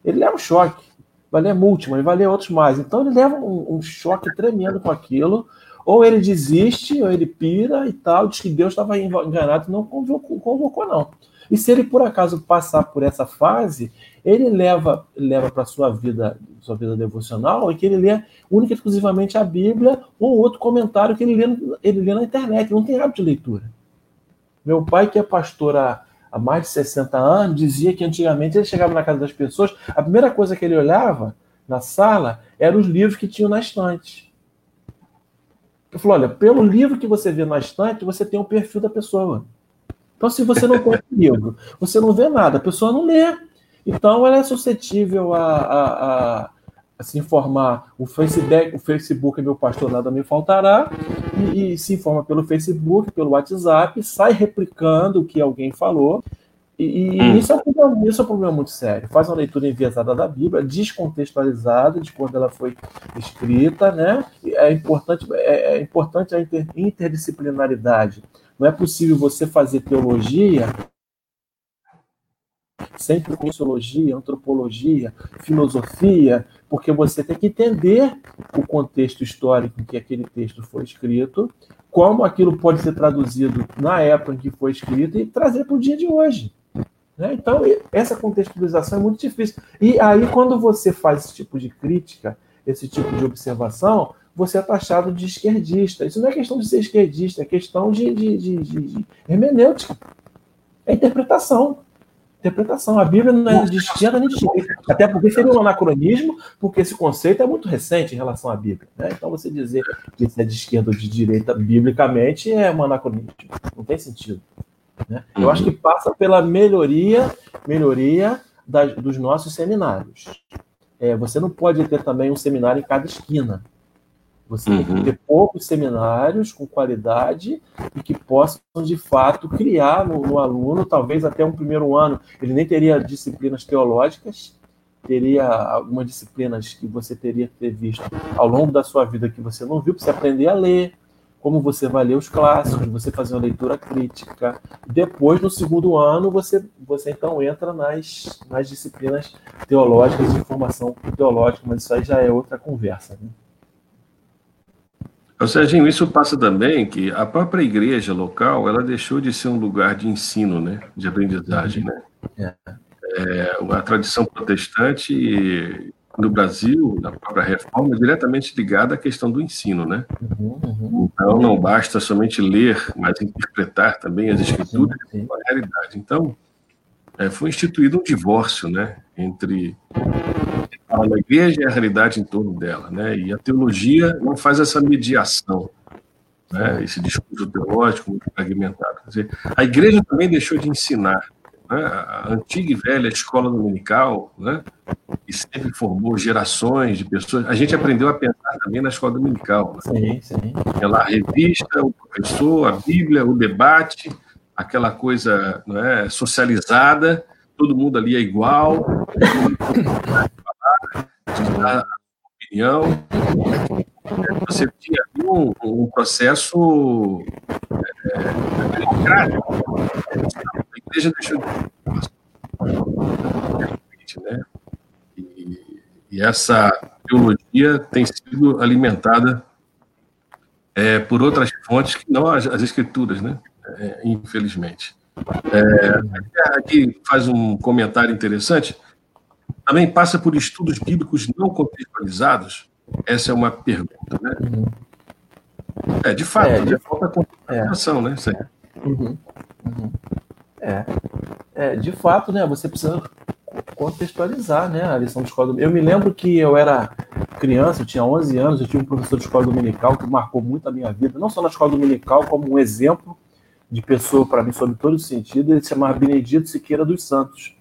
Ele leva um choque. Vai ler Multiman, vai ler outros mais. Então ele leva um, um choque tremendo com aquilo. Ou ele desiste, ou ele pira e tal, diz que Deus estava enganado e não convocou, convocou, não. E se ele por acaso passar por essa fase, ele leva leva para sua vida, sua vida devocional, e que ele lê única e exclusivamente a Bíblia ou outro comentário que ele lê, ele lê na internet, não tem hábito de leitura. Meu pai, que é pastor há, há mais de 60 anos, dizia que antigamente ele chegava na casa das pessoas, a primeira coisa que ele olhava na sala eram os livros que tinham na estante. Ele falou: olha, pelo livro que você vê na estante, você tem o perfil da pessoa. Então, se você não compra o livro, você não vê nada, a pessoa não lê. Então, ela é suscetível a, a, a se informar. O Facebook, o Facebook, meu pastor, nada me faltará. E, e, se informa pelo Facebook, pelo WhatsApp, sai replicando o que alguém falou. E, e hum. isso, é um problema, isso é um problema muito sério. Faz uma leitura enviesada da Bíblia, descontextualizada de quando ela foi escrita, né? É importante, é, é importante a inter, interdisciplinaridade não é possível você fazer teologia sem sociologia, antropologia, filosofia, porque você tem que entender o contexto histórico em que aquele texto foi escrito, como aquilo pode ser traduzido na época em que foi escrito e trazer para o dia de hoje. Né? Então, essa contextualização é muito difícil. E aí, quando você faz esse tipo de crítica, esse tipo de observação, você é taxado de esquerdista. Isso não é questão de ser esquerdista, é questão de, de, de, de hermenêutica. É interpretação. Interpretação. A Bíblia não é de esquerda nem de direita. Até porque seria um anacronismo, porque esse conceito é muito recente em relação à Bíblia. Né? Então, você dizer que é de esquerda ou de direita, biblicamente, é um anacronismo. Não tem sentido. Né? Eu acho que passa pela melhoria, melhoria das, dos nossos seminários. É, você não pode ter também um seminário em cada esquina. Você uhum. tem que uhum. ter poucos seminários com qualidade e que possam, de fato, criar no, no, aluno, talvez até um primeiro ano, ele nem teria disciplinas teológicas, teria algumas disciplinas que você teria que ter visto ao longo da sua vida que você não viu, para você aprender a ler, como você vai ler os clássicos, você fazer uma leitura crítica. Depois, no segundo ano, você, você então entra nas, nas disciplinas teológicas de formação teológica, mas isso aí já é outra conversa. Né? Serginho, isso passa também que a própria igreja local, ela deixou de ser um lugar de ensino, né, de aprendizagem, né? É. É, a tradição protestante no Brasil, na própria reforma, é diretamente ligada à questão do ensino, né? Uhum, uhum. Então, não basta somente ler, mas interpretar também as escrituras sim, a realidade. Então, é, foi instituído um divórcio, né, entre a igreja e a realidade em torno dela, né? E a teologia não faz essa mediação, né? Esse discurso teológico muito fragmentado. Quer dizer, a igreja também deixou de ensinar, né? A antiga e velha escola dominical, né? Que sempre formou gerações de pessoas. A gente aprendeu a pensar também na escola dominical. Né? Sim, sim. Revista, o professor, a Bíblia, o debate, aquela coisa, não é, socializada todo mundo ali é igual, dar opinião. Você tinha um, um processo é, democrático. A igreja deixou de. Né? E, e essa teologia tem sido alimentada é, por outras fontes que não as, as escrituras, né? É, infelizmente. É, aqui faz um comentário interessante. Também passa por estudos bíblicos não contextualizados? Essa é uma pergunta, né? Uhum. É, de fato, é, de... falta contextualização, é. né? Uhum. Uhum. É. é. De fato, né? Você precisa contextualizar né, a lição de escola dominical. Eu me lembro que eu era criança, eu tinha 11 anos, eu tinha um professor de escola dominical que marcou muito a minha vida, não só na escola dominical, como um exemplo de pessoa para mim sob todo sentido. Ele se chamava Benedito Siqueira dos Santos.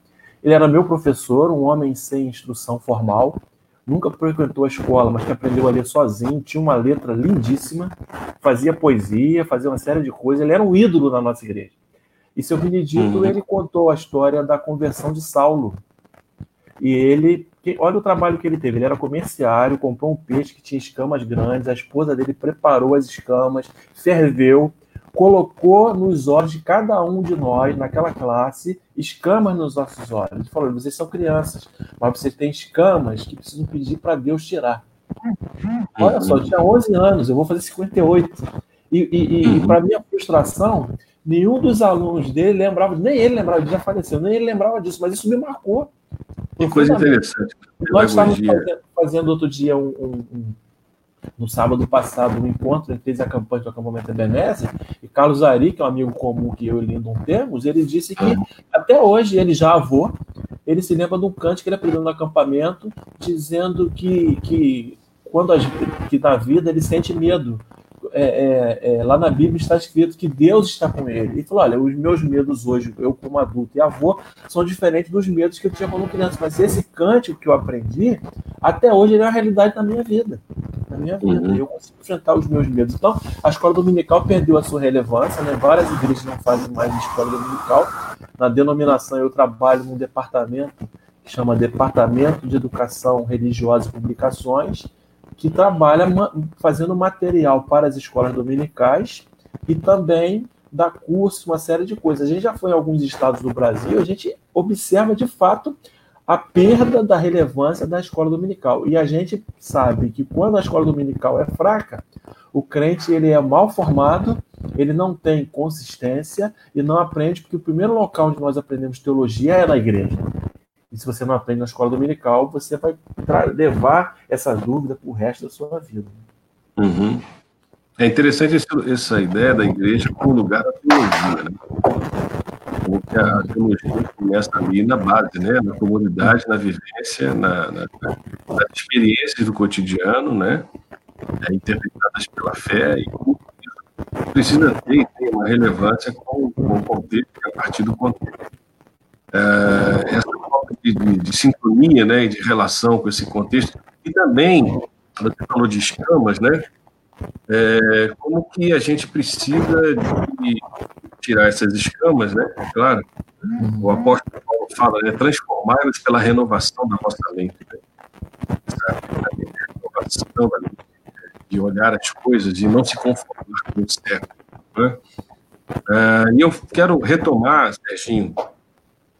Ele era meu professor, um homem sem instrução formal, nunca frequentou a escola, mas que aprendeu a ler sozinho, tinha uma letra lindíssima, fazia poesia, fazia uma série de coisas. Ele era um ídolo na nossa igreja. E seu Benedito, uhum. ele contou a história da conversão de Saulo. E ele, olha o trabalho que ele teve. Ele era comerciário, comprou um peixe que tinha escamas grandes, a esposa dele preparou as escamas, ferveu, colocou nos olhos de cada um de nós, naquela classe, escamas nos nossos olhos. Ele falou: vocês são crianças, mas vocês têm escamas que precisam pedir para Deus tirar. Olha só, eu tinha 11 anos, eu vou fazer 58. E, e, e para minha frustração, nenhum dos alunos dele lembrava, nem ele lembrava, ele já faleceu, nem ele lembrava disso, mas isso me marcou. Que coisa interessante. Nós estávamos fazendo, fazendo, outro dia um, um, um no sábado passado, um encontro, fez a campanha do acampamento Ebenezer, e Carlos Ari, que é um amigo comum que eu e Lindon temos, ele disse que até hoje, ele já avô, ele se lembra de um canto que ele aprendeu no acampamento, dizendo que, que quando a, que na vida ele sente medo é, é, é, lá na Bíblia está escrito que Deus está com ele. Ele falou: olha, os meus medos hoje, eu como adulto e avô, são diferentes dos medos que eu tinha quando criança. Mas esse cântico que eu aprendi, até hoje ele é uma realidade na minha vida. Na minha vida. Uhum. Eu consigo enfrentar os meus medos. Então, a escola dominical perdeu a sua relevância, né? Várias igrejas não fazem mais escola dominical. Na denominação, eu trabalho num departamento que chama Departamento de Educação Religiosa e Publicações que trabalha fazendo material para as escolas dominicais e também dá curso, uma série de coisas. A gente já foi em alguns estados do Brasil, a gente observa de fato a perda da relevância da escola dominical. E a gente sabe que quando a escola dominical é fraca, o crente ele é mal formado, ele não tem consistência e não aprende, porque o primeiro local onde nós aprendemos teologia é na igreja. E se você não aprende na escola dominical, você vai levar essa dúvida para o resto da sua vida. Uhum. É interessante esse, essa ideia da igreja como lugar da teologia, né? Como que a teologia começa ali na base, né? Na comunidade, na vivência, na, na, nas experiências do cotidiano, né? É, interpretadas pela fé e precisa ter, ter uma relevância com, com o contexto, a partir do contexto. É, essa de, de, de, sintonia né, e de relação com esse contexto. E também, você falou de escamas, né? É, como que a gente precisa de tirar essas escamas, né? Claro, o apóstolo Paulo fala, né? Transformar-nos pela renovação da nossa mente. Né? Renovação da mente, de olhar as coisas e não se conformar com o certo. Né? É, e eu quero retomar, Serginho,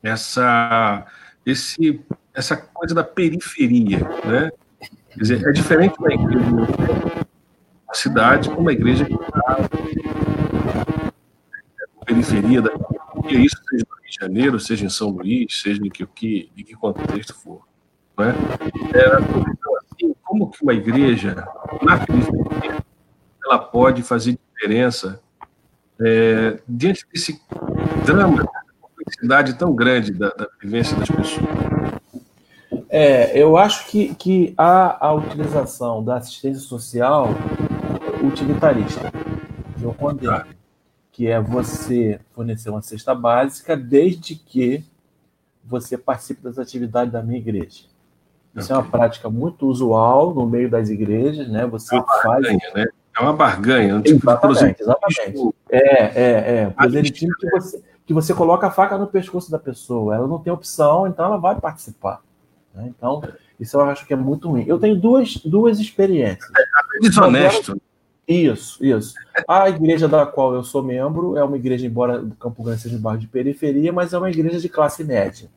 essa, esse, essa coisa da periferia, né? Quer dizer, é diferente uma igreja uma cidade com uma igreja que está na periferia da e isso seja no Rio de Janeiro, seja em São Luís, seja em que, que, em que contexto for. É? é então, assim, como que uma igreja na periferia ela pode fazer diferença é, diante desse drama complexidade tão grande da, da vivência das pessoas. É, eu acho que, que há a utilização da assistência social utilitarista. Eu condeno. Que é você fornecer uma cesta básica desde que você participe das atividades da minha igreja. Isso okay. é uma prática muito usual no meio das igrejas, né? Você é faz. Né? É uma barganha, um tipo exatamente, exatamente. É, é, é. Proselitismo que você, que você coloca a faca no pescoço da pessoa. Ela não tem opção, então ela vai participar. Né? Então, isso eu acho que é muito ruim. Eu tenho duas, duas experiências. É desonesto. Isso, isso. A igreja da qual eu sou membro é uma igreja, embora Campo Grande seja um bairro de periferia, mas é uma igreja de classe média.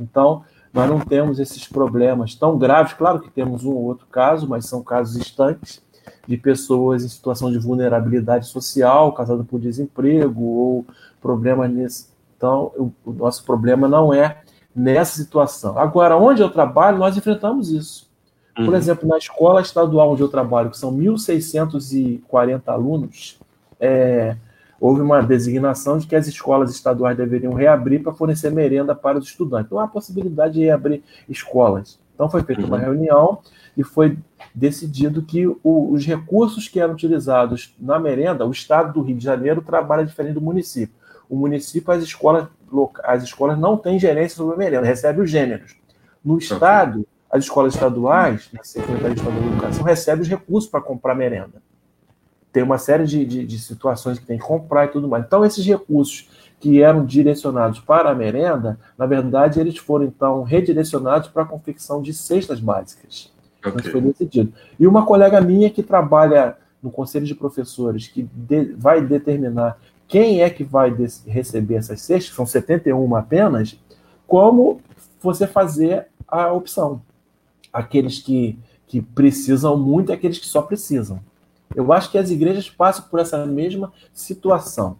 Então, nós não temos esses problemas tão graves. Claro que temos um ou outro caso, mas são casos estanques de pessoas em situação de vulnerabilidade social, causada por desemprego ou problemas nisso. Então, o, o nosso problema não é nessa situação. Agora, onde eu trabalho, nós enfrentamos isso. Por uhum. exemplo, na escola estadual onde eu trabalho, que são 1.640 alunos, é, houve uma designação de que as escolas estaduais deveriam reabrir para fornecer merenda para os estudantes. Então, há a possibilidade de reabrir escolas. Então, foi feita uma uhum. reunião e foi decidido que o, os recursos que eram utilizados na merenda, o Estado do Rio de Janeiro trabalha diferente do município. O município, as escolas, as escolas não têm gerência sobre a merenda, recebe os gêneros. No Estado, as escolas estaduais, a Secretaria de Estado da Educação, recebe os recursos para comprar merenda tem uma série de, de, de, situações que tem que comprar e tudo mais. Então, esses recursos que eram direcionados para a merenda, na verdade, eles foram, então, redirecionados para a confecção de cestas básicas. Okay. Isso foi decidido. E uma colega minha que trabalha no Conselho de Professores, que de, vai determinar quem é que vai receber essas cestas, são 71 apenas, como você fazer a opção. Aqueles que, que precisam muito e aqueles que só precisam. Eu acho que as igrejas passam por essa mesma situação,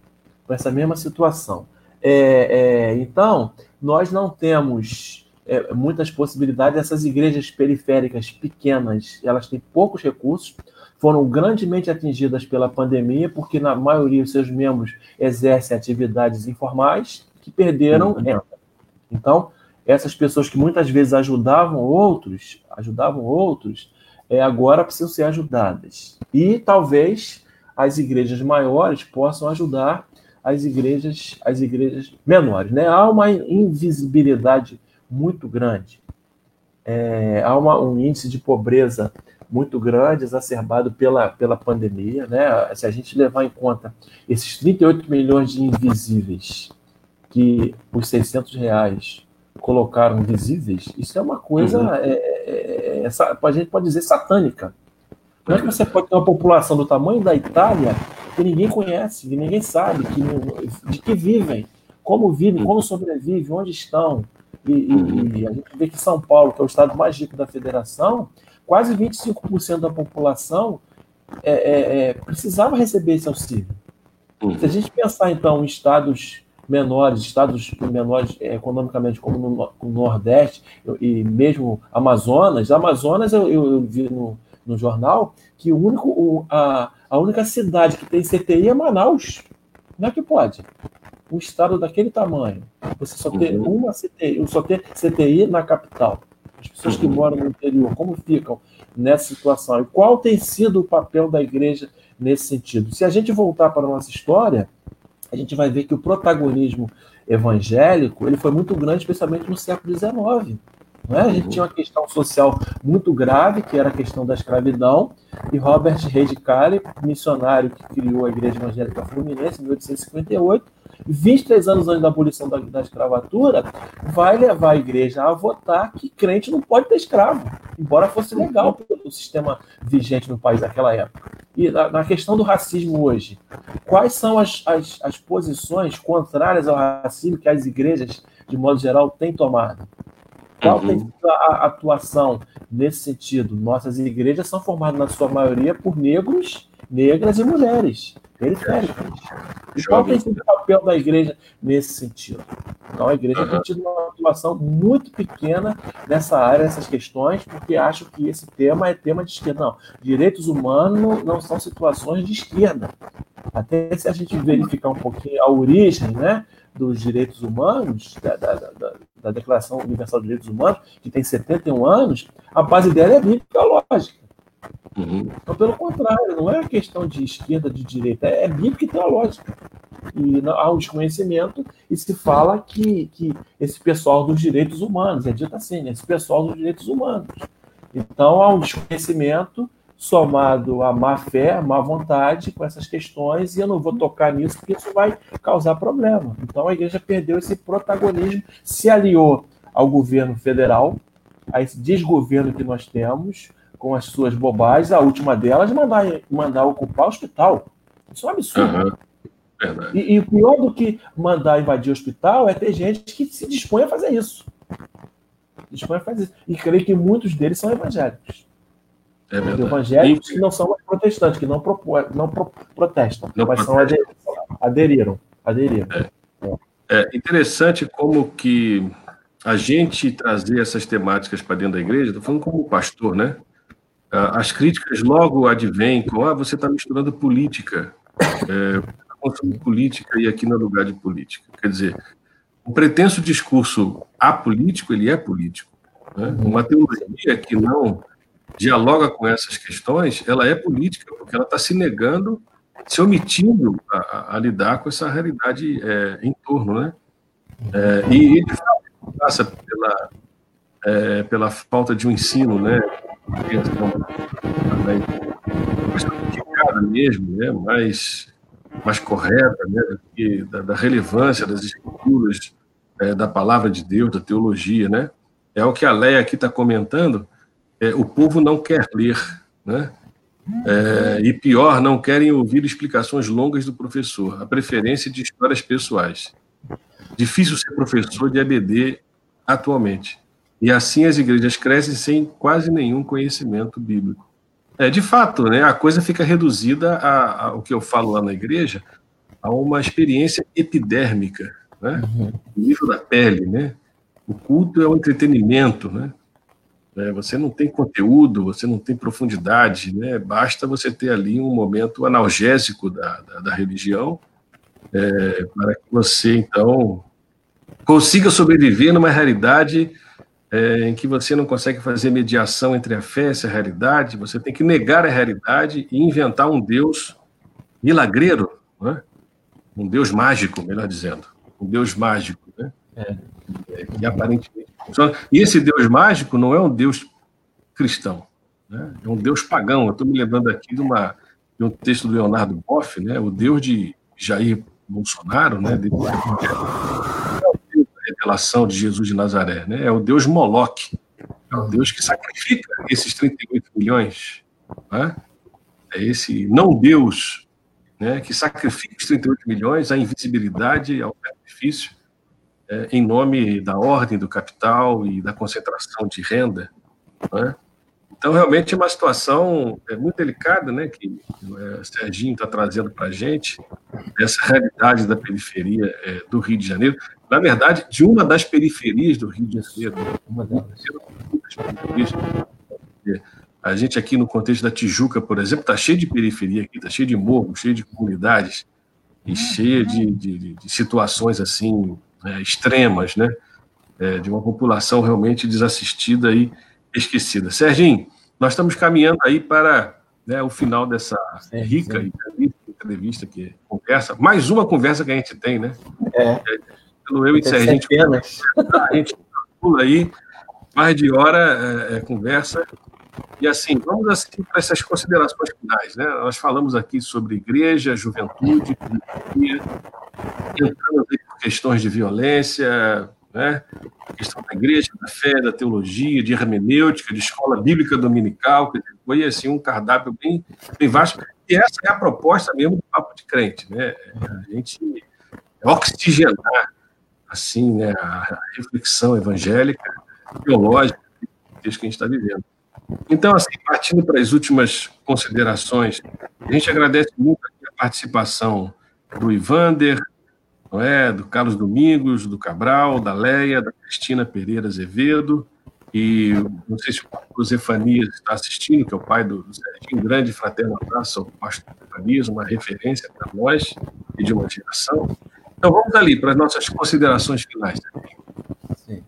por essa mesma situação. É, é, então, nós não temos é, muitas possibilidades. Essas igrejas periféricas pequenas, elas têm poucos recursos, foram grandemente atingidas pela pandemia, porque na maioria os seus membros exercem atividades informais que perderam uhum. renda. Então, essas pessoas que muitas vezes ajudavam outros, ajudavam outros, é, agora precisam ser ajudadas. E talvez as igrejas maiores possam ajudar as igrejas, as igrejas menores. Né? Há uma invisibilidade muito grande. É, há uma, um índice de pobreza muito grande, exacerbado pela, pela pandemia. Né? Se a gente levar em conta esses 38 milhões de invisíveis que os 600 reais colocaram visíveis, isso é uma coisa, uhum. é, é, é, a gente pode dizer, satânica. Como é que você pode ter uma população do tamanho da Itália que ninguém conhece, que ninguém sabe que, de que vivem, como vivem, como sobrevivem, onde estão? E, e, e, a gente vê que São Paulo, que é o estado mais rico da federação, quase 25% da população é, é, é, precisava receber esse auxílio. Se a gente pensar, então, em estados menores, estados menores é, economicamente, como no, no Nordeste e mesmo Amazonas. Amazonas, eu, eu, vi no, no, jornal que o único, o, a, a única cidade que tem CTI é Manaus. Não é que pode. Um estado daquele tamanho, você só ter uhum. uma CTI, só ter CTI na capital. As pessoas que uhum. moram no interior, como ficam nessa situação? E qual tem sido o papel da igreja nesse sentido? Se a gente voltar para a nossa história, a gente vai ver que o protagonismo evangélico ele foi muito grande, especialmente no século XIX. Né? A gente tinha uma questão social muito grave, que era a questão da escravidão, e Robert Reid Cali, missionário que criou a Igreja Evangélica Fluminense em 1858, 23 anos antes da abolição da, da, escravatura, vai levar a igreja a votar que crente não pode ter escravo, embora fosse legal pelo sistema vigente no país naquela época. E na, na questão do racismo hoje, quais são as, as, as posições contrárias ao racismo que as igrejas, de modo geral, têm tomado? Qual tem sido a atuação nesse sentido? Nossas igrejas são formadas, na sua maioria, por negros, negras e mulheres periféricas. E qual tem sido o papel da igreja nesse sentido? Então, a igreja tem tido uma atuação muito pequena nessa área, nessas questões, porque acho que esse tema é tema de esquerda. Não, direitos humanos não são situações de esquerda. Até se a gente verificar um pouquinho a origem né, dos direitos humanos, da, da, da, da Declaração Universal dos Direitos Humanos, que tem 71 anos, a base dela é bíblica lógica. Uhum. Então, pelo contrário, não é questão de esquerda, de direita, é, bíblica e teológica. E há um desconhecimento e se fala que, que esse pessoal dos direitos humanos, é dito assim, né? esse pessoal dos direitos humanos. Então, há um desconhecimento somado à má fé, à má vontade com essas questões, e eu não vou tocar nisso porque isso vai causar problema. Então a igreja perdeu esse protagonismo, se aliou ao governo federal, a esse desgoverno que nós temos, com as suas bobagens, a última delas, mandar, mandar ocupar o hospital. Isso é um absurdo. Uhum. E, e pior do que mandar invadir o hospital é ter gente que se dispõe a fazer isso. Dispõe a fazer isso. E creio que muitos deles são evangélicos. É evangélicos que não são protestantes, que não, propo, não pro, protestam, não mas são aderiram. aderiram. É. é interessante como que a gente trazer essas temáticas para dentro da igreja, estou falando como pastor, né? Ah, as críticas logo advêm com ah, você está misturando política, é, consumir política e aqui no lugar de política. Quer dizer, o pretenso discurso apolítico, ele é político. Né? Uma teologia que não dialoga com essas questões, ela é política, porque ela está se negando, se omitindo a, a, lidar com essa realidade é, em torno. Né? É, e ele passa pela, é, pela falta de um ensino, né? mesmo, né? mais, mais correta, né? da, da relevância das escrituras, é, da palavra de Deus, da teologia, né? É o que a Leia aqui está comentando. É, o povo não quer ler, né? É, e pior, não querem ouvir explicações longas do professor, a preferência de histórias pessoais. Difícil ser professor de ABD atualmente. E assim as igrejas crescem sem quase nenhum conhecimento bíblico. É, de fato, né, a coisa fica reduzida a, o que eu falo lá na igreja, a uma experiência epidérmica, né? Uhum. O nível da pele, né? O culto é um entretenimento, né? É, você não tem conteúdo, você não tem profundidade, né? Basta você ter ali um momento analgésico da, da, da religião é, para que você, então, consiga sobreviver numa realidade é, em que você não consegue fazer mediação entre a fé e essa realidade, você tem que negar a realidade e inventar um Deus milagreiro, né? um Deus mágico, melhor dizendo um Deus mágico, né? É. E aparentemente funciona. E esse Deus mágico não é um Deus cristão, né? É um Deus pagão. Eu estou me lembrando aqui de, uma, de um texto do Leonardo Boff, né? O Deus de Jair Bolsonaro, né? De, é revelação de Jesus de Nazaré, né? É o Deus Moloque. É o Deus que sacrifica esses 38 milhões, né? É esse não Deus né, que sacrifica os 38 milhões à invisibilidade, ao sacrifício, é, em nome da ordem do capital e da concentração de renda. Né? Então, realmente é uma situação é, muito delicada né, que é, o Serginho está trazendo para a gente, essa realidade da periferia é, do Rio de Janeiro. Na verdade, de uma das periferias do Rio de Janeiro, uma das periferias a gente aqui no contexto da Tijuca, por exemplo, está cheio de periferia aqui, está cheio de morro, cheio de comunidades e cheia de, de, de situações assim né, extremas, né? É, de uma população realmente desassistida e esquecida. Serginho, nós estamos caminhando aí para né, o final dessa é, rica entrevista que conversa, mais uma conversa que a gente tem, né? É. Pelo eu e Serginho, a gente pula aí mais de hora é, é conversa e assim, vamos assim para essas considerações finais. Né? Nós falamos aqui sobre igreja, juventude, filosofia, entrando por questões de violência, né? questão da igreja, da fé, da teologia, de hermenêutica, de escola bíblica dominical, que foi assim, um cardápio bem, bem vasto. E essa é a proposta mesmo do Papo de Crente. Né? A gente oxigenar assim, né, a reflexão evangélica, teológica, que a gente está vivendo. Então, assim, partindo para as últimas considerações, a gente agradece muito a participação do Ivander, é? do Carlos Domingos, do Cabral, da Leia, da Cristina Pereira Azevedo, e não sei se o Zefanias está assistindo, que é o pai do Serginho, grande fraterno abraço ao pastor Zefanias, uma referência para nós e de uma geração. Então vamos ali para as nossas considerações finais. Sim,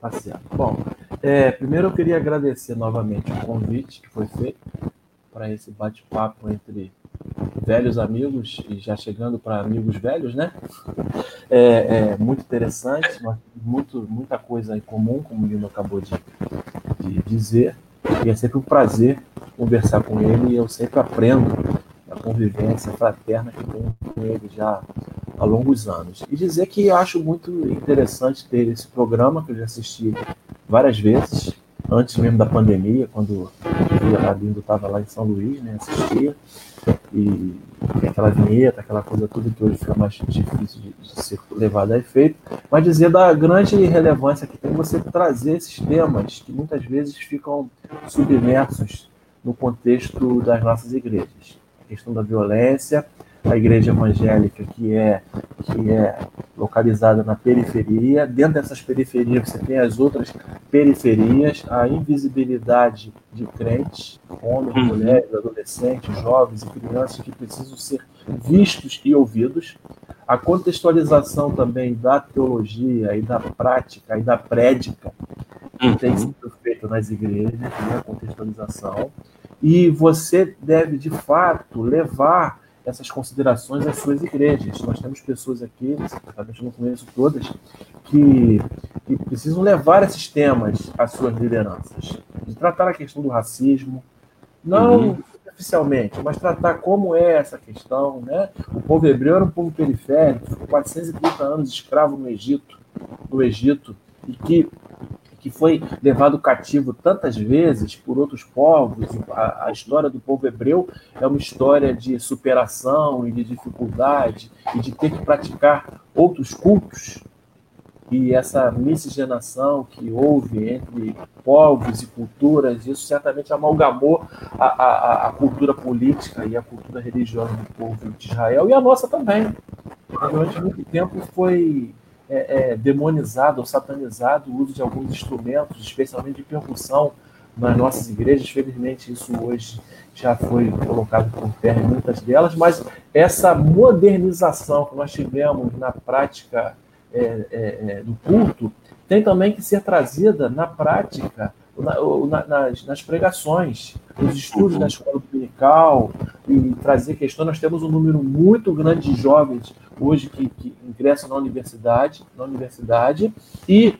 tá certo. Bom, é, primeiro eu queria agradecer novamente o convite que foi feito para esse bate-papo entre velhos amigos e já chegando para amigos velhos, né? É, é muito interessante, muito, muita coisa em comum, como o Lino acabou de, de dizer. E é sempre um prazer conversar com ele e eu sempre aprendo a convivência fraterna que tenho com ele já há longos anos. E dizer que acho muito interessante ter esse programa, que eu já assisti várias vezes, antes mesmo da pandemia, quando a Lindo estava lá em São Luís, né, assistia, e aquela vinheta, aquela coisa tudo que hoje fica mais difícil de, de ser levada a efeito, mas dizer da grande relevância que tem você trazer esses temas que muitas vezes ficam submersos no contexto das nossas igrejas. A questão da violência, a igreja evangélica que é, que é localizada na periferia. Dentro dessas periferias você tem as outras periferias, a invisibilidade de crentes, homens, uhum. mulheres, adolescentes, jovens e crianças que precisam ser vistos e ouvidos. A contextualização também da teologia e da prática e da prédica que tem uhum. sido feita nas igrejas, né, a contextualização. E você deve, de fato, levar essas considerações às suas igrejas. Nós temos pessoas aqui, certamente eu não conheço todas, que, que precisam levar esses temas às suas lideranças. De tratar a questão do racismo, não uhum. superficialmente, mas tratar como é essa questão. Né? O povo hebreu era um povo periférico, ficou 430 anos escravo no Egito, no Egito e que que foi levado cativo tantas vezes por outros povos. A, a, história do povo hebreu é uma história de superação e de dificuldade e de ter que praticar outros cultos. E essa miscigenação que houve entre povos e culturas, isso certamente amalgamou a, a, a cultura política e a cultura religiosa do povo de Israel e a nossa também. Durante muito tempo foi é, é, demonizado ou satanizado o uso de alguns instrumentos, especialmente de percussão, nas nossas igrejas. Felizmente, isso hoje já foi colocado por terra em muitas delas, mas essa modernização que nós tivemos na prática é, é, é do culto tem também que ser trazida na prática, nas, nas, pregações, nos estudos da escola dominical e trazer questões. Nós temos um número muito grande de jovens hoje que, que ingressam na universidade, na universidade e,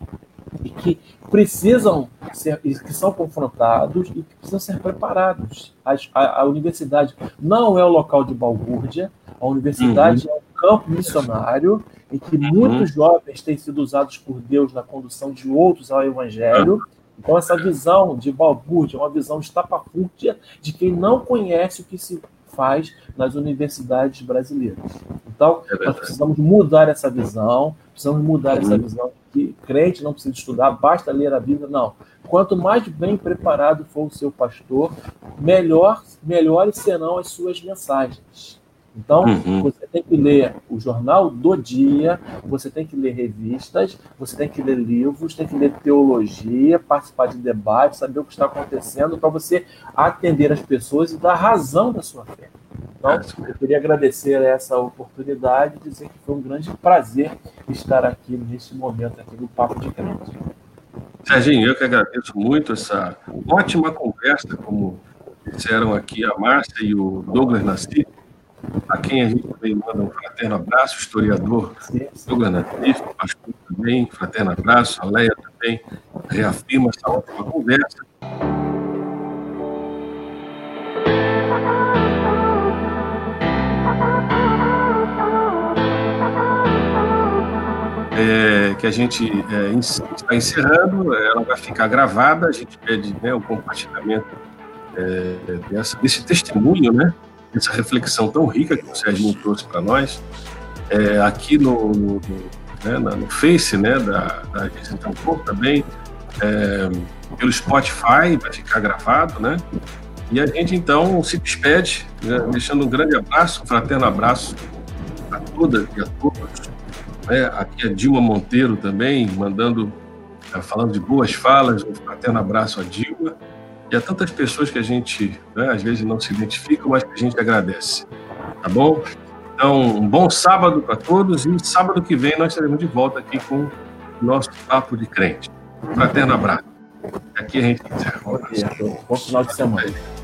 e que precisam ser, que são confrontados e que precisam ser preparados. A, a, a universidade não é o local de balbúrdia, a universidade uhum. é um campo missionário em que uhum. muitos jovens têm sido usados por Deus na condução de outros ao evangelho. Então, essa visão de balbúrdia é uma visão estapafúrdia de quem não conhece o que se faz nas universidades brasileiras. Então, é nós precisamos mudar essa visão, precisamos mudar essa uhum. visão que crente não precisa estudar, basta ler a Bíblia, não. Quanto mais bem preparado for o seu pastor, melhor, melhores serão as suas mensagens. Então, uhum. você tem que ler o jornal do dia, você tem que ler revistas, você tem que ler livros, tem que ler teologia, participar de debates, saber o que está acontecendo para você atender as pessoas e dar razão da sua fé. Então, eu queria agradecer essa oportunidade e dizer que foi um grande prazer estar aqui nesse momento aqui do Papo de Crente. Serginho, eu que agradeço muito essa ótima conversa, como disseram aqui a Márcia e o Douglas Nassi a quem a gente também manda um fraterno abraço, historiador Natif, pastor também, fraterno abraço, a Leia também reafirma essa ótima conversa. É, que a gente é, está encerrando, ela vai ficar gravada, a gente pede né, o compartilhamento é, dessa, desse testemunho, né? Essa reflexão tão rica que o Serginho trouxe para nós, é, aqui no, no, né, no, Face né, da, da Tampon também, é, pelo Spotify, vai ficar gravado, né? E a gente então se despede, né, deixando um grande abraço, um fraterno abraço a todas e a todos. Né? Aqui a Dilma Monteiro também, mandando, é, falando de boas falas, um fraterno abraço a Dilma e a tantas pessoas que a gente né, às vezes não se identifica, mas que a gente agradece. Tá bom? Então, um bom sábado para todos e sábado que vem nós estaremos de volta aqui com o nosso Papo de Crente. Um fraterno abraço. Aqui a gente encerra. Bom final de semana.